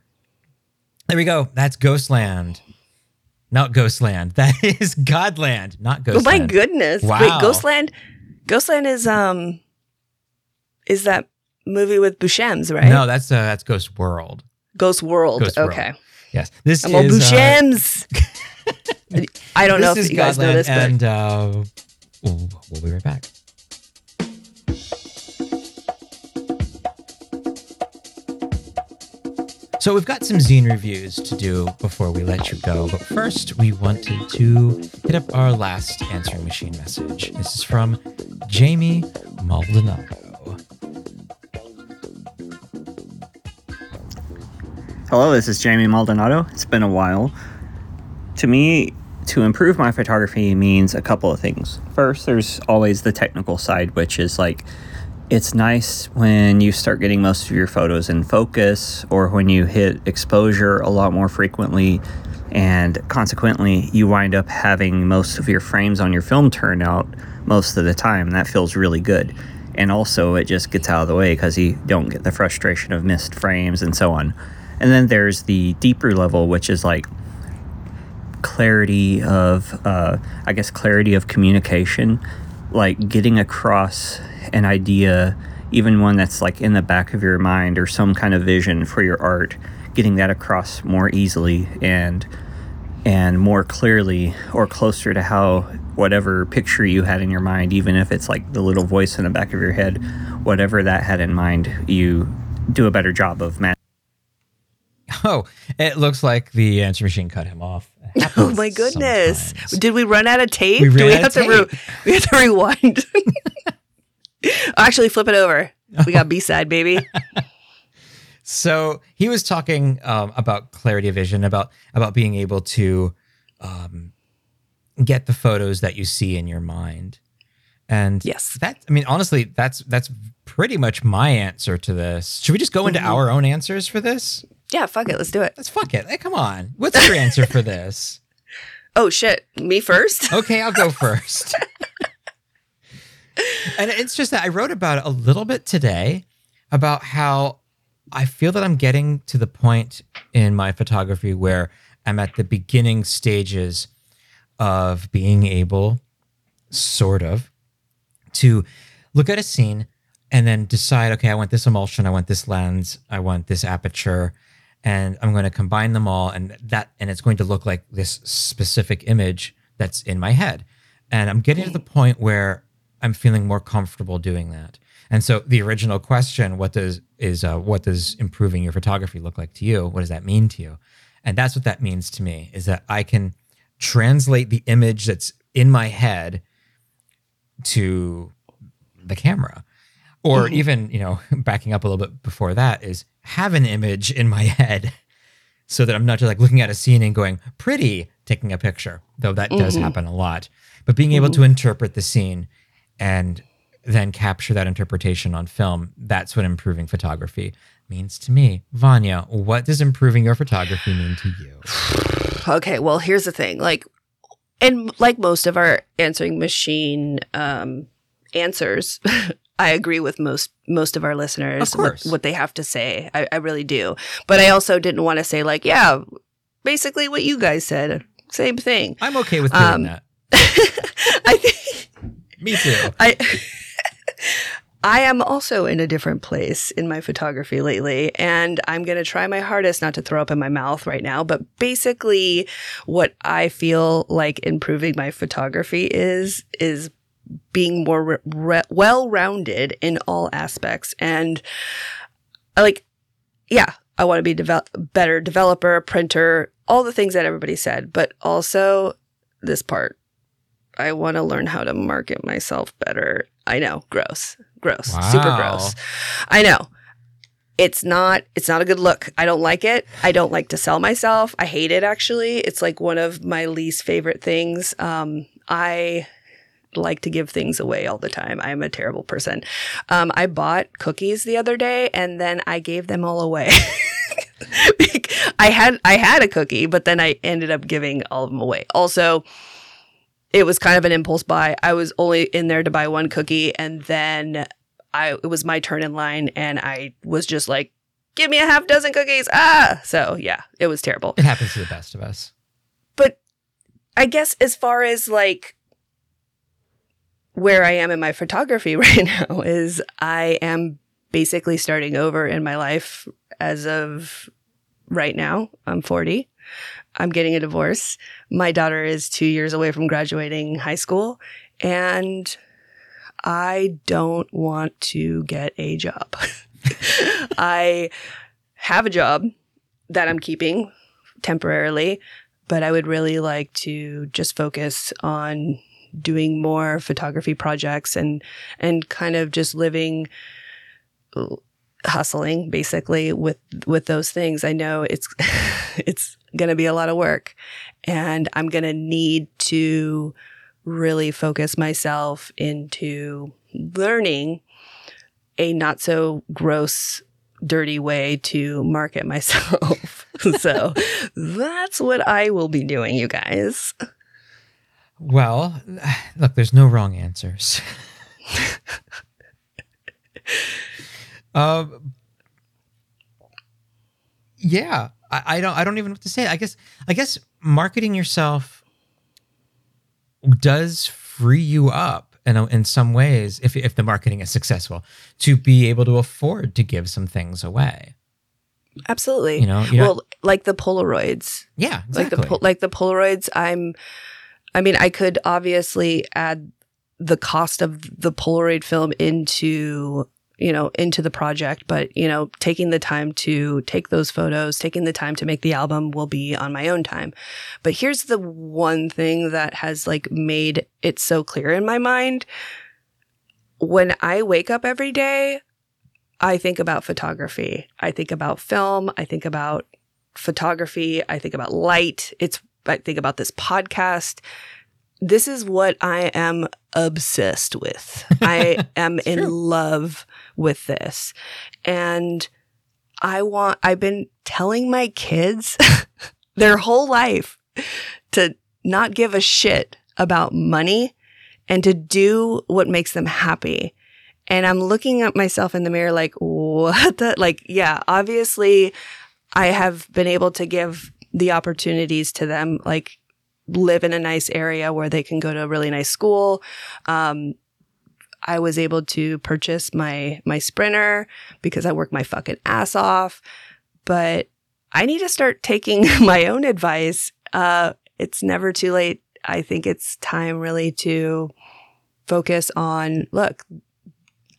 there we go. That's Ghostland. Not Ghostland. That is Godland, not Ghostland. Oh my goodness! Wait, Wow. Ghostland. Ghostland is um, is that movie with Buscemi's right? No, that's uh, that's Ghost World. Ghost World. Ghost World. okay. Yes, this I'm is uh, Buscemi's. I don't know if you guys know this, but and uh, we'll, we'll be right back. So we've got some zine reviews to do before we let you go, but first we wanted to hit up our last answering machine message. This is from Jamie Maldonado. Hello, this is Jamie Maldonado. It's been a while. To me, to improve my photography means a couple of things. First, there's always the technical side, which is like it's nice when you start getting most of your photos in focus or when you hit exposure a lot more frequently, and consequently, you wind up having most of your frames on your film turn out most of the time. That feels really good. And also, it just gets out of the way because you don't get the frustration of missed frames and so on. And then there's the deeper level, which is like clarity of, uh, I guess, clarity of communication, like getting across an idea, even one that's like in the back of your mind or some kind of vision for your art, getting that across more easily and and more clearly or closer to how whatever picture you had in your mind, even if it's like the little voice in the back of your head, whatever that had in mind, you do a better job of matching. Oh, it looks like the answer machine cut him off. Oh my goodness! sometimes. Did we run out of tape? We Do we have to re- we have to rewind? Actually, flip it over. We got B side, baby. So he was talking um, about clarity of vision, about about being able to um, get the photos that you see in your mind. And Yes. that I mean honestly that's that's pretty much my answer to this. Should we just go into Mm-hmm. our own answers for this? Yeah, fuck it. Let's do it. Let's fuck it. Hey, come on. What's your answer for this? Oh shit. Me first? Okay, I'll go first. and it's just that I wrote about it a little bit today about how I feel that I'm getting to the point in my photography where I'm at the beginning stages of being able, sort of, to look at a scene and then decide, okay, I want this emulsion, I want this lens, I want this aperture, and I'm going to combine them all, and that, and it's going to look like this specific image that's in my head. And I'm getting to the point where I'm feeling more comfortable doing that. And so the original question, what does is uh, what does improving your photography look like to you? What does that mean to you? And that's what that means to me is that I can translate the image that's in my head to the camera. Or mm-hmm. even, you know, backing up a little bit before that is have an image in my head so that I'm not just like looking at a scene and going, pretty, taking a picture, though that does mm-hmm. happen a lot. But being able mm-hmm. to interpret the scene and then capture that interpretation on film, that's what improving photography means to me. Vanya, what does improving your photography mean to you? okay, well, here's the thing. Like, and like most of our answering machine um, answers, I agree with most most of our listeners Of what, what they have to say. I, I really do. But I also didn't want to say like, yeah, basically what you guys said, same thing. I'm okay with doing Um, that. I think Me too. I I am also in a different place in my photography lately, and I'm going to try my hardest not to throw up in my mouth right now. But basically, what I feel like improving my photography is is being more re- re- well-rounded in all aspects, and I like, yeah, I want to be better developer, printer, all the things that everybody said, but also this part. I want to learn how to market myself better. I know, gross, gross, super gross. I know. It's not it's not a good look. I don't like it. I don't like to sell myself. I hate it actually. It's like one of my least favorite things. Um I like to give things away all the time. I'm a terrible person. Um I bought cookies the other day and then I gave them all away. I had I had a cookie, but then I ended up giving all of them away. Also, it was kind of an impulse buy. I was only in there to buy one cookie and then I it was my turn in line and I was just like, give me a half dozen cookies. Ah. So yeah, it was terrible. It happens to the best of us. But I guess as far as like where I am in my photography right now is I am basically starting over in my life as of right now. I'm 40. I'm getting a divorce. My daughter is two years away from graduating high school, and I don't want to get a job. I have a job that I'm keeping temporarily, but I would really like to just focus on doing more photography projects and and kind of just living hustling basically with with those things. I know it's it's going to be a lot of work and i'm going to need to really focus myself into learning a not so gross dirty way to market myself. So that's what i will be doing you guys Well, look, there's no wrong answers. um, yeah, I, I don't. I don't even know what to say. I guess. I guess marketing yourself does free you up in a, in some ways, if if the marketing is successful, to be able to afford to give some things away. absolutely You know, you know- well like the polaroids Yeah, like exactly. the like the polaroids i'm i mean i could obviously add the cost of the polaroid film into you know into the project but you know taking the time to take those photos taking the time to make the album will be on my own time but here's the one thing that has like made it so clear in my mind when i wake up every day i think about photography i think about film i think about photography. I think about light. It's, I think about this podcast. this is what I am obsessed with. I am in true. love with this. And I want, I've been telling my kids their whole life to not give a shit about money and to do what makes them happy. And I'm looking at myself in the mirror like, what the, like, yeah, obviously I have been able to give the opportunities to them, like live in a nice area where they can go to a really nice school. Um, I was able to purchase my my sprinter because I work my fucking ass off. But I need to start taking my own advice. Uh, it's never too late. I think it's time really to focus on look,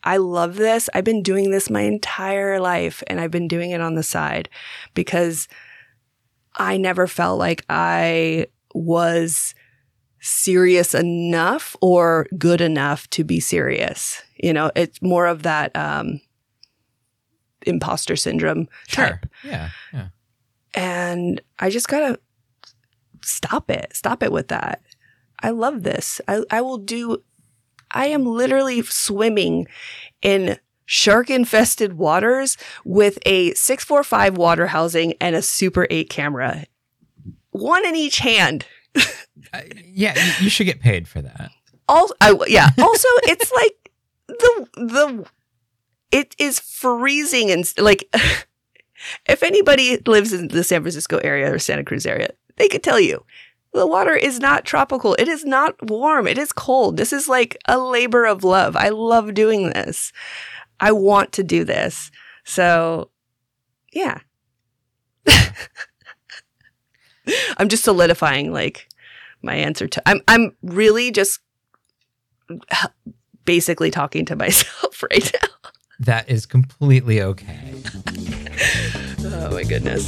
I love this. I've been doing this my entire life and I've been doing it on the side because I never felt like I was serious enough or good enough to be serious. You know, it's more of that um, imposter syndrome type. Yeah. Yeah. And I just gotta stop it. Stop it with that. I love this. I, I will do, I am literally swimming in shark infested waters with a 645 water housing and a Super 8 camera. One in each hand. Uh, yeah. you- You should get paid for that. Also, I, yeah. Also, it's like the the it is freezing and like if anybody lives in the San Francisco area or Santa Cruz area, they could tell you the water is not tropical. It is not warm. It is cold. This is like a labor of love. I love doing this. I want to do this. So, yeah. I'm just solidifying like my answer to I'm I'm really just basically talking to myself right now. That is completely okay. Oh my goodness.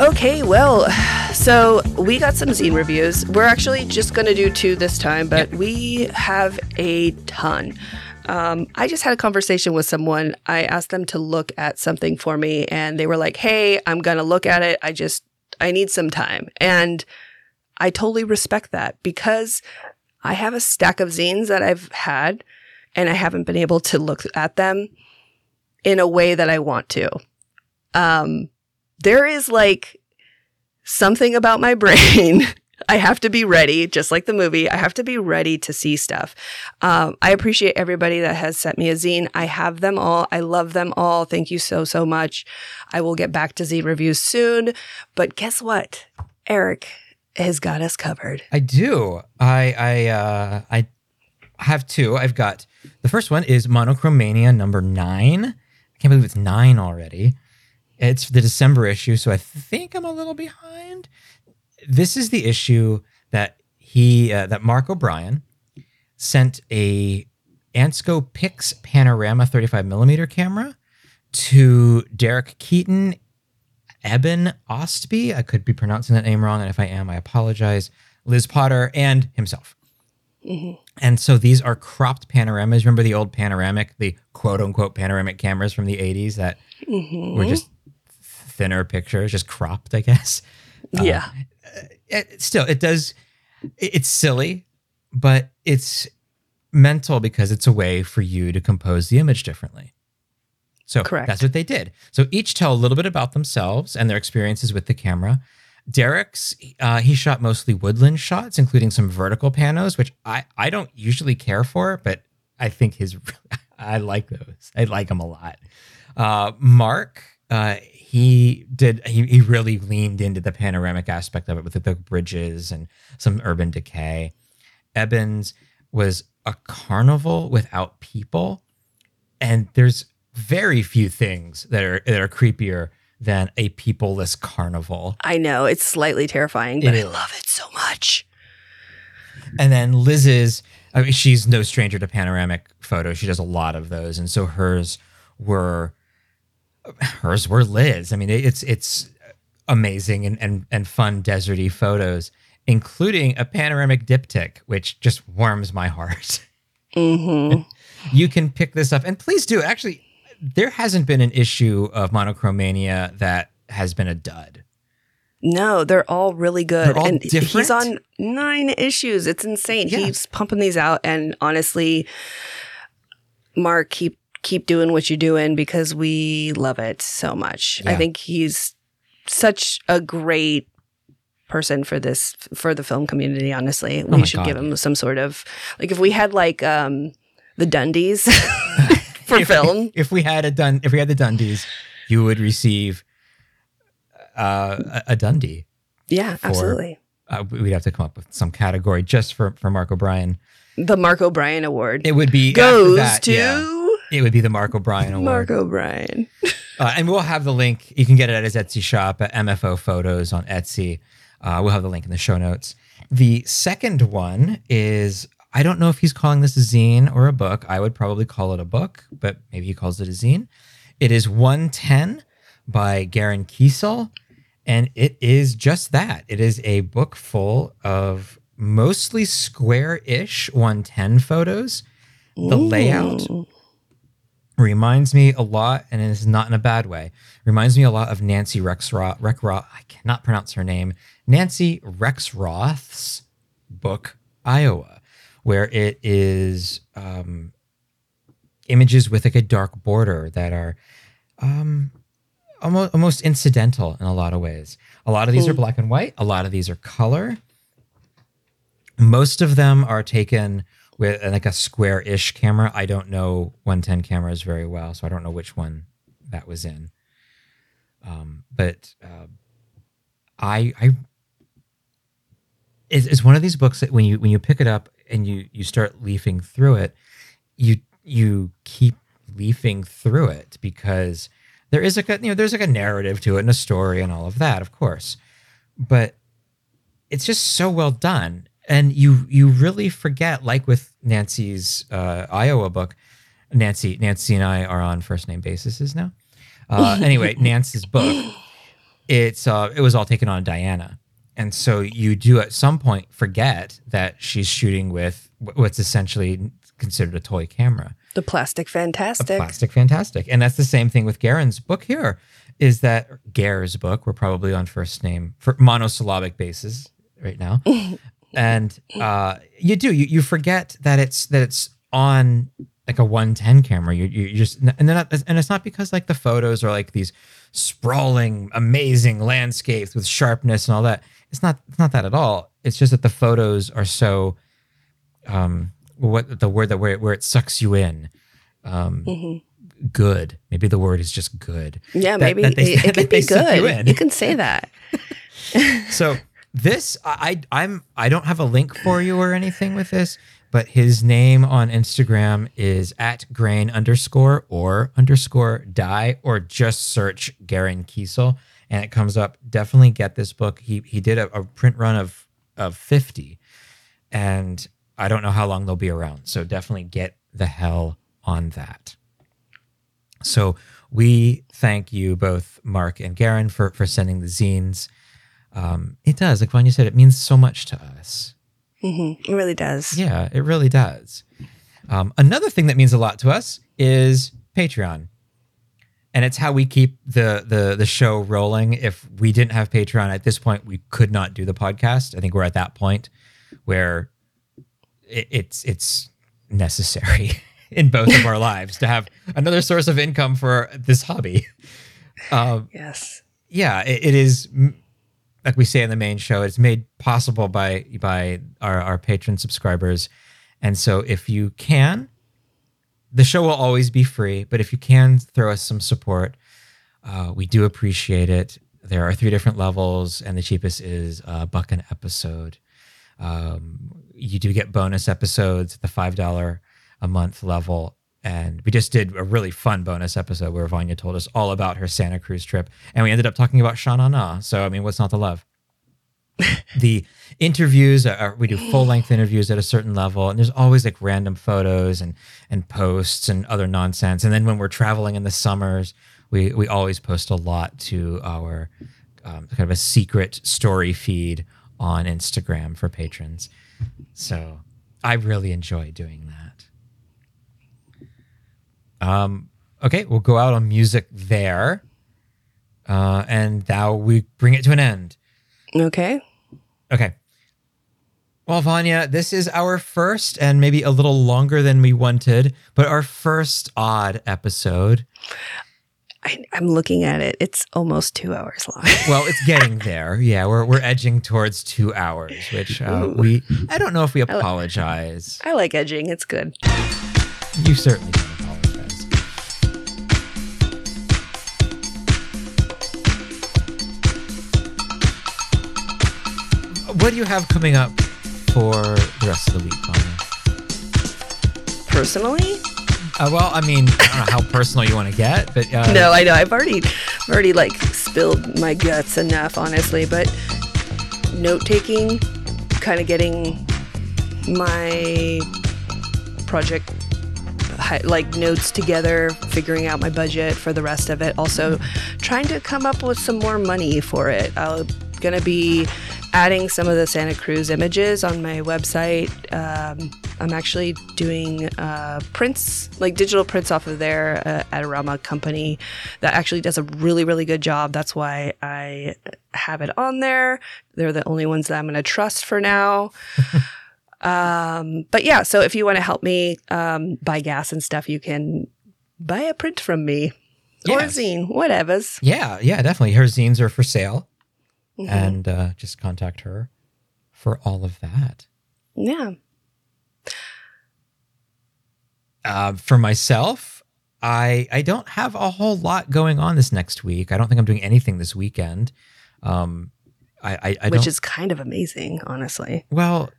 Okay, well, so we got some zine reviews. We're actually just going to do two this time, but we have a ton. Um, I just had a conversation with someone. I asked them to look at something for me, and they were like, "Hey, I'm going to look at it. I just I need some time." And I totally respect that because I have a stack of zines that I've had, and I haven't been able to look at them in a way that I want to. Um, there is like something about my brain. I have to be ready, just like the movie. I have to be ready to see stuff. Um, I appreciate everybody that has sent me a zine. I have them all. I love them all. Thank you so, so much. I will get back to zine reviews soon. But guess what? Eric has got us covered. I do. I I uh I have two. I've got the first one is Monochromania number nine. I can't believe it's nine already. It's the December issue, so I think I'm a little behind. This is the issue that he uh, that Mark O'Brien sent a Ansco Pix Panorama 35 millimeter camera to Derek Keaton Eben Ostby. I could be pronouncing that name wrong, and if I am, I apologize. Liz Potter and himself. And so these are cropped panoramas. Remember the old panoramic, the quote unquote panoramic cameras from the 80s that were just thinner pictures, just cropped, I guess. yeah. It, still, it does, it- it's silly, but it's mental because it's a way for you to compose the image differently. So Correct. that's what they did. So each tell a little bit about themselves and their experiences with the camera. Derek's, uh, he shot mostly woodland shots, including some vertical panos, which I, I don't usually care for, but I think his, I like those. I like them a lot. Uh, Mark, uh, he did, he, he really leaned into the panoramic aspect of it with the bridges and some urban decay. Eben's was a carnival without people. And there's very few things that are that are creepier than a peopleless carnival. I know it's slightly terrifying, but It I love it so much. And then Liz's, I mean, she's no stranger to panoramic photos. She does a lot of those, and so hers were hers were Liz. I mean, it's it's amazing and and and fun deserty photos, including a panoramic diptych, which just warms my heart. hmm you can pick this up and please do actually there hasn't been an issue of Monochromania that has been a dud. No, they're all really good. All and different? he's on nine issues. It's insane. Yeah. He's pumping these out and honestly, Mark, keep keep doing what you're doing because we love it so much. I think he's such a great person for this for the film community, honestly. we Oh should God, give him some sort of like if we had like um the Dundies for If- film. If we had a dun, if we had the Dundies, you would receive uh, a, a Dundie. Yeah, for- absolutely. Uh, we'd have to come up with some category just for for Mark O'Brien. The Mark O'Brien Award It would be goes that, to yeah, it would be the Mark O'Brien Award. Mark O'Brien. Uh, and we'll have the link. You can get it at his Etsy shop at MFO Photos on Etsy. Uh, we'll have the link in the show notes. The second one is I don't know if he's calling this a zine or a book. I would probably call it a book, but maybe he calls it a zine. It is 110 by Garen Kiesel, and it is just that. It is a book full of mostly square-ish 110 photos. The layout Ooh. Reminds me a lot, and it's not in a bad way. Reminds me a lot of Nancy Rexroth. Rexroth I cannot pronounce her name. Nancy Rexroth's book Iowa, where it is um, images with like a dark border that are um, almost almost incidental in a lot of ways. A lot of these are black and white. A lot of these are color. Most of them are taken with uh, like a square-ish camera. I don't know 110 cameras very well, so I don't know which one that was in. Um, but uh, I, I, it's, it's one of these books that when you when you pick it up and you you start leafing through it, you you keep leafing through it because there is like a you know there's like a narrative to it and a story and all of that, of course, but it's just so well done and you you really forget like with nancy's uh, iowa book nancy nancy and i are on first name basis now. Uh, anyway nancy's book it's uh, it was all taken on diana. And so you do at some point forget that she's shooting with what's essentially considered a toy camera. The Plastic a Fantastic. plastic fantastic. And that's the same thing with garen's book here is that gare's book we're probably on first name for monosyllabic basis right now and uh you do you, you forget that it's that it's on like a 110 camera. You you just and then and it's not because like the photos are like these sprawling amazing landscapes with sharpness and all that. It's not it's not that at all. It's just that the photos are so um what the word that where, where it sucks you in um Mhm. good. Maybe the word is just good. Yeah, that- maybe that they- it, it could be suck you good. You, can say that. so this I, i'm i don't have a link for you or anything with this but his name on instagram is at grain underscore or underscore die or just search garen kiesel and it comes up. Definitely get this book. He he did a, a print run of of 50 and i don't know how long they'll be around so definitely get the hell on that. So we thank you both mark and garen for for sending the zines um, it does. Like Vanya said, it means so much to us. hmm It really does. Yeah, it really does. Um, another thing that means a lot to us is Patreon, and it's how we keep the the the show rolling. If we didn't have Patreon at this point, we could not do the podcast. I think we're at that point where it, it's it's necessary in both of our lives to have another source of income for this hobby. Um, Yes. yeah, it, it is m- like we say in the main show. It's made possible by by our our patron subscribers, and so if you can, the show will always be free. But if you can throw us some support, uh, we do appreciate it. There are three different levels, and the cheapest is a buck an episode. Um, you do get bonus episodes at the five dollar a month level. And we just did a really fun bonus episode where Vanya told us all about her Santa Cruz trip. And we ended up talking about Sha Na Na. So, I mean, what's not to love? the interviews are, we do full length interviews at a certain level and there's always like random photos and and posts and other nonsense and then when we're traveling in the summers we we always post a lot to our um, kind of a secret story feed on instagram for patrons so i really enjoy doing that um okay, we'll go out on music there. Uh, and now we bring it to an end. Okay. Okay. Well, Vanya, this is our first and maybe a little longer than we wanted, but our first odd episode. I, I'm looking at it. It's almost two hours long. Well, it's getting there. Yeah, we're we're edging towards two hours, which uh, we I don't know if we apologize. I like edging. It's good. You certainly don't What do you have coming up for the rest of the week, Vanya? Personally, Uh, well, I mean, I don't know how personal you want to get, but uh, no, I know. I've already, I've already like spilled my guts enough, honestly. But note taking, kind of getting my project like notes together, figuring out my budget for the rest of it. Also, trying to come up with some more money for it. I'm gonna be adding some of the Santa Cruz images on my website. Um, I'm actually doing uh, prints, like digital prints off of their uh, Adorama company that actually does a really, really good job. That's why I have it on there. They're the only ones that I'm going to trust for now. um, but yeah, so if you want to help me um, buy gas and stuff, you can buy a print from me or zine, whatever's. Yeah, yeah, definitely. Her zines are for sale, Mhm. and uh, just contact her for all of that. yeah. Uh, for myself, I I don't have a whole lot going on this next week. I don't think I'm doing anything this weekend. Um, I I, I Which is kind of amazing, honestly. well,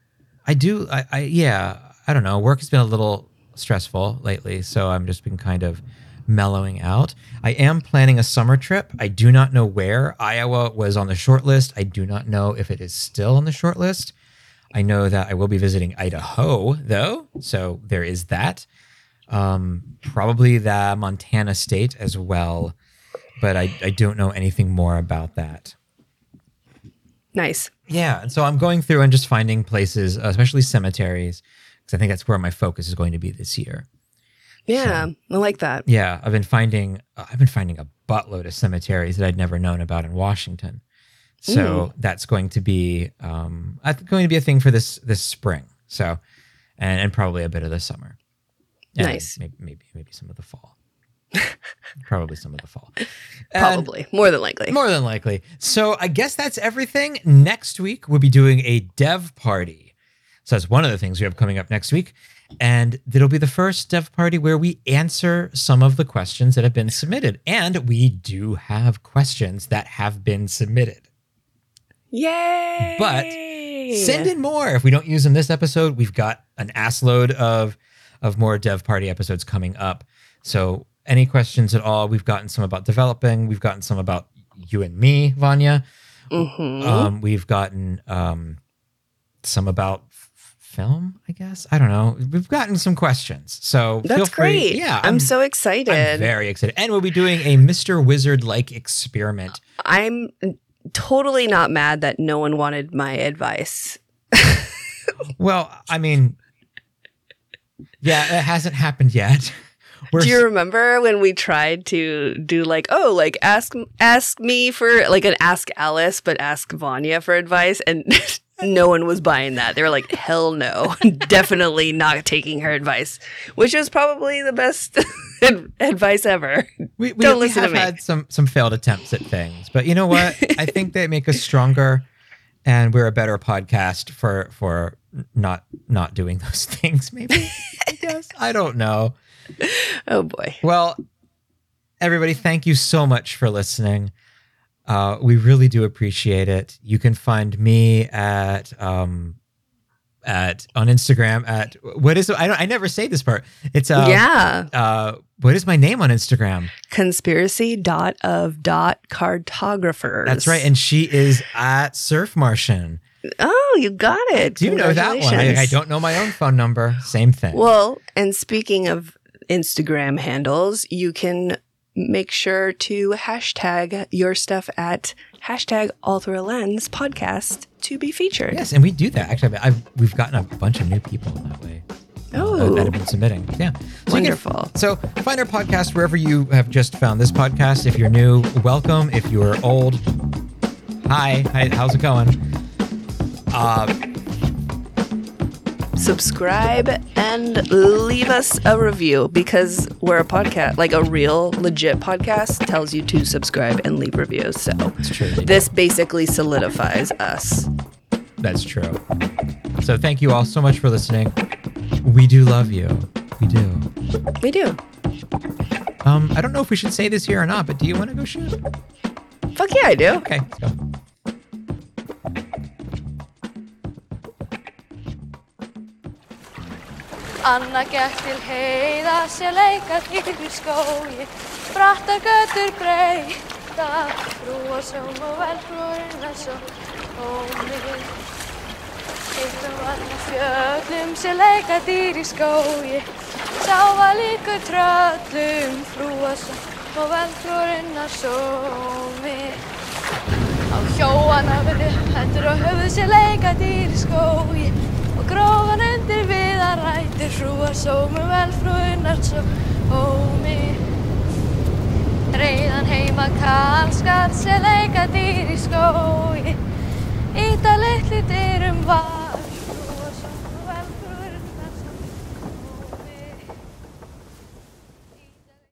I do. I, I yeah. I don't know. Work has been a little stressful lately, so I'm just been kind of mellowing out. I am planning a summer trip. I do not know where. Iowa was on the short list. I do not know if it is still on the short list. I know that I will be visiting Idaho though, so there is that. Um, probably the Montana state as well, but I, I don't know anything more about that. Nice. Yeah, and so I'm going through and just finding places, especially cemeteries, because I think that's where my focus is going to be this year. Yeah, I like that. Yeah, I've been finding uh, I've been finding a buttload of cemeteries that I'd never known about in Washington. So that's going to be um, going to be a thing for this this spring. So, and and probably a bit of the summer. And Nice. Maybe maybe maybe some of the fall. probably some of the fall. And- Probably. More than likely. more than likely. So I guess that's everything. Next week, we'll be doing a dev party. So that's one of the things we have coming up next week. And it'll be the first dev party where we answer some of the questions that have been submitted. And we do have questions that have been submitted. Yay! But Send in more. If we don't use them this episode, we've got an ass load of of more dev party episodes coming up. So any questions at all? We've gotten some about developing. We've gotten some about you and me, Vanya. Mhm. Um, we've gotten um, some about film. I guess I don't know. We've gotten some questions. So feel That's free. great. Yeah, I'm, so excited. I'm very excited, and we'll be doing a Mr. Wizard like experiment. I'm totally not mad that no one wanted my advice. Well, I mean, yeah, it hasn't happened yet. We're Do you remember when we tried to do like, oh, like ask ask me for like an ask Alice, but ask Vanya for advice, and no one was buying that. They were like, hell no, definitely not taking her advice, which was probably the best advice ever. We, we, Don't we listen to have me. had some some failed attempts at things, but you know what? I think they make us stronger, and we're a better podcast for for not not doing those things. Maybe I guess I don't know. Oh boy. Well, everybody, thank you so much for listening. Uh, we really do appreciate it. You can find me at um at on Instagram at what is I don't I never say this part. It's uh yeah. uh what is my name on Instagram? Conspiracy dot of dot cartographer. That's right. And she is at Surf Martian. oh, you got it. Do you know that one? I, I don't know my own phone number. Same thing. Well, and speaking of Instagram handles, you can make sure to hashtag your stuff at hashtag all through a lens podcast to be featured. yes, and we do that. Actually, I've, we've gotten a bunch of new people that way. uh, that have been submitting. Yeah. So you can- Wonderful. so find our podcast wherever you have just found this podcast. If you're new, welcome. If you're old, hi. Hi. How's it going? Uh, Subscribe and leave us a review because we're a podcast, like a real legit podcast tells you to subscribe and leave reviews. So true. this basically solidifies us. That's true. So thank you all so much for listening. We do love you. We do. We do. Um, I don't know if we should say this here or not, but do you want to go shoot? Fuck yeah, I do. Okay, Anna gætt til heiða sér leikað yfir skói, brattar göttur breyta, rúa sjón og velbrúin að sjón tómi. Eittum anna fjöllum sér leikað dýr í skói, sáfa líku tröllum, rúa sjón og velbrúin að sjómi. Á hjóana verði hættur og höfuð sér leikað dýr í skói, og gróðan undir við að ræti hrúa sómum velfrúinar sem ómi. Reyðan heima karlskar sem leika dýr í skói íta litli dyrum var.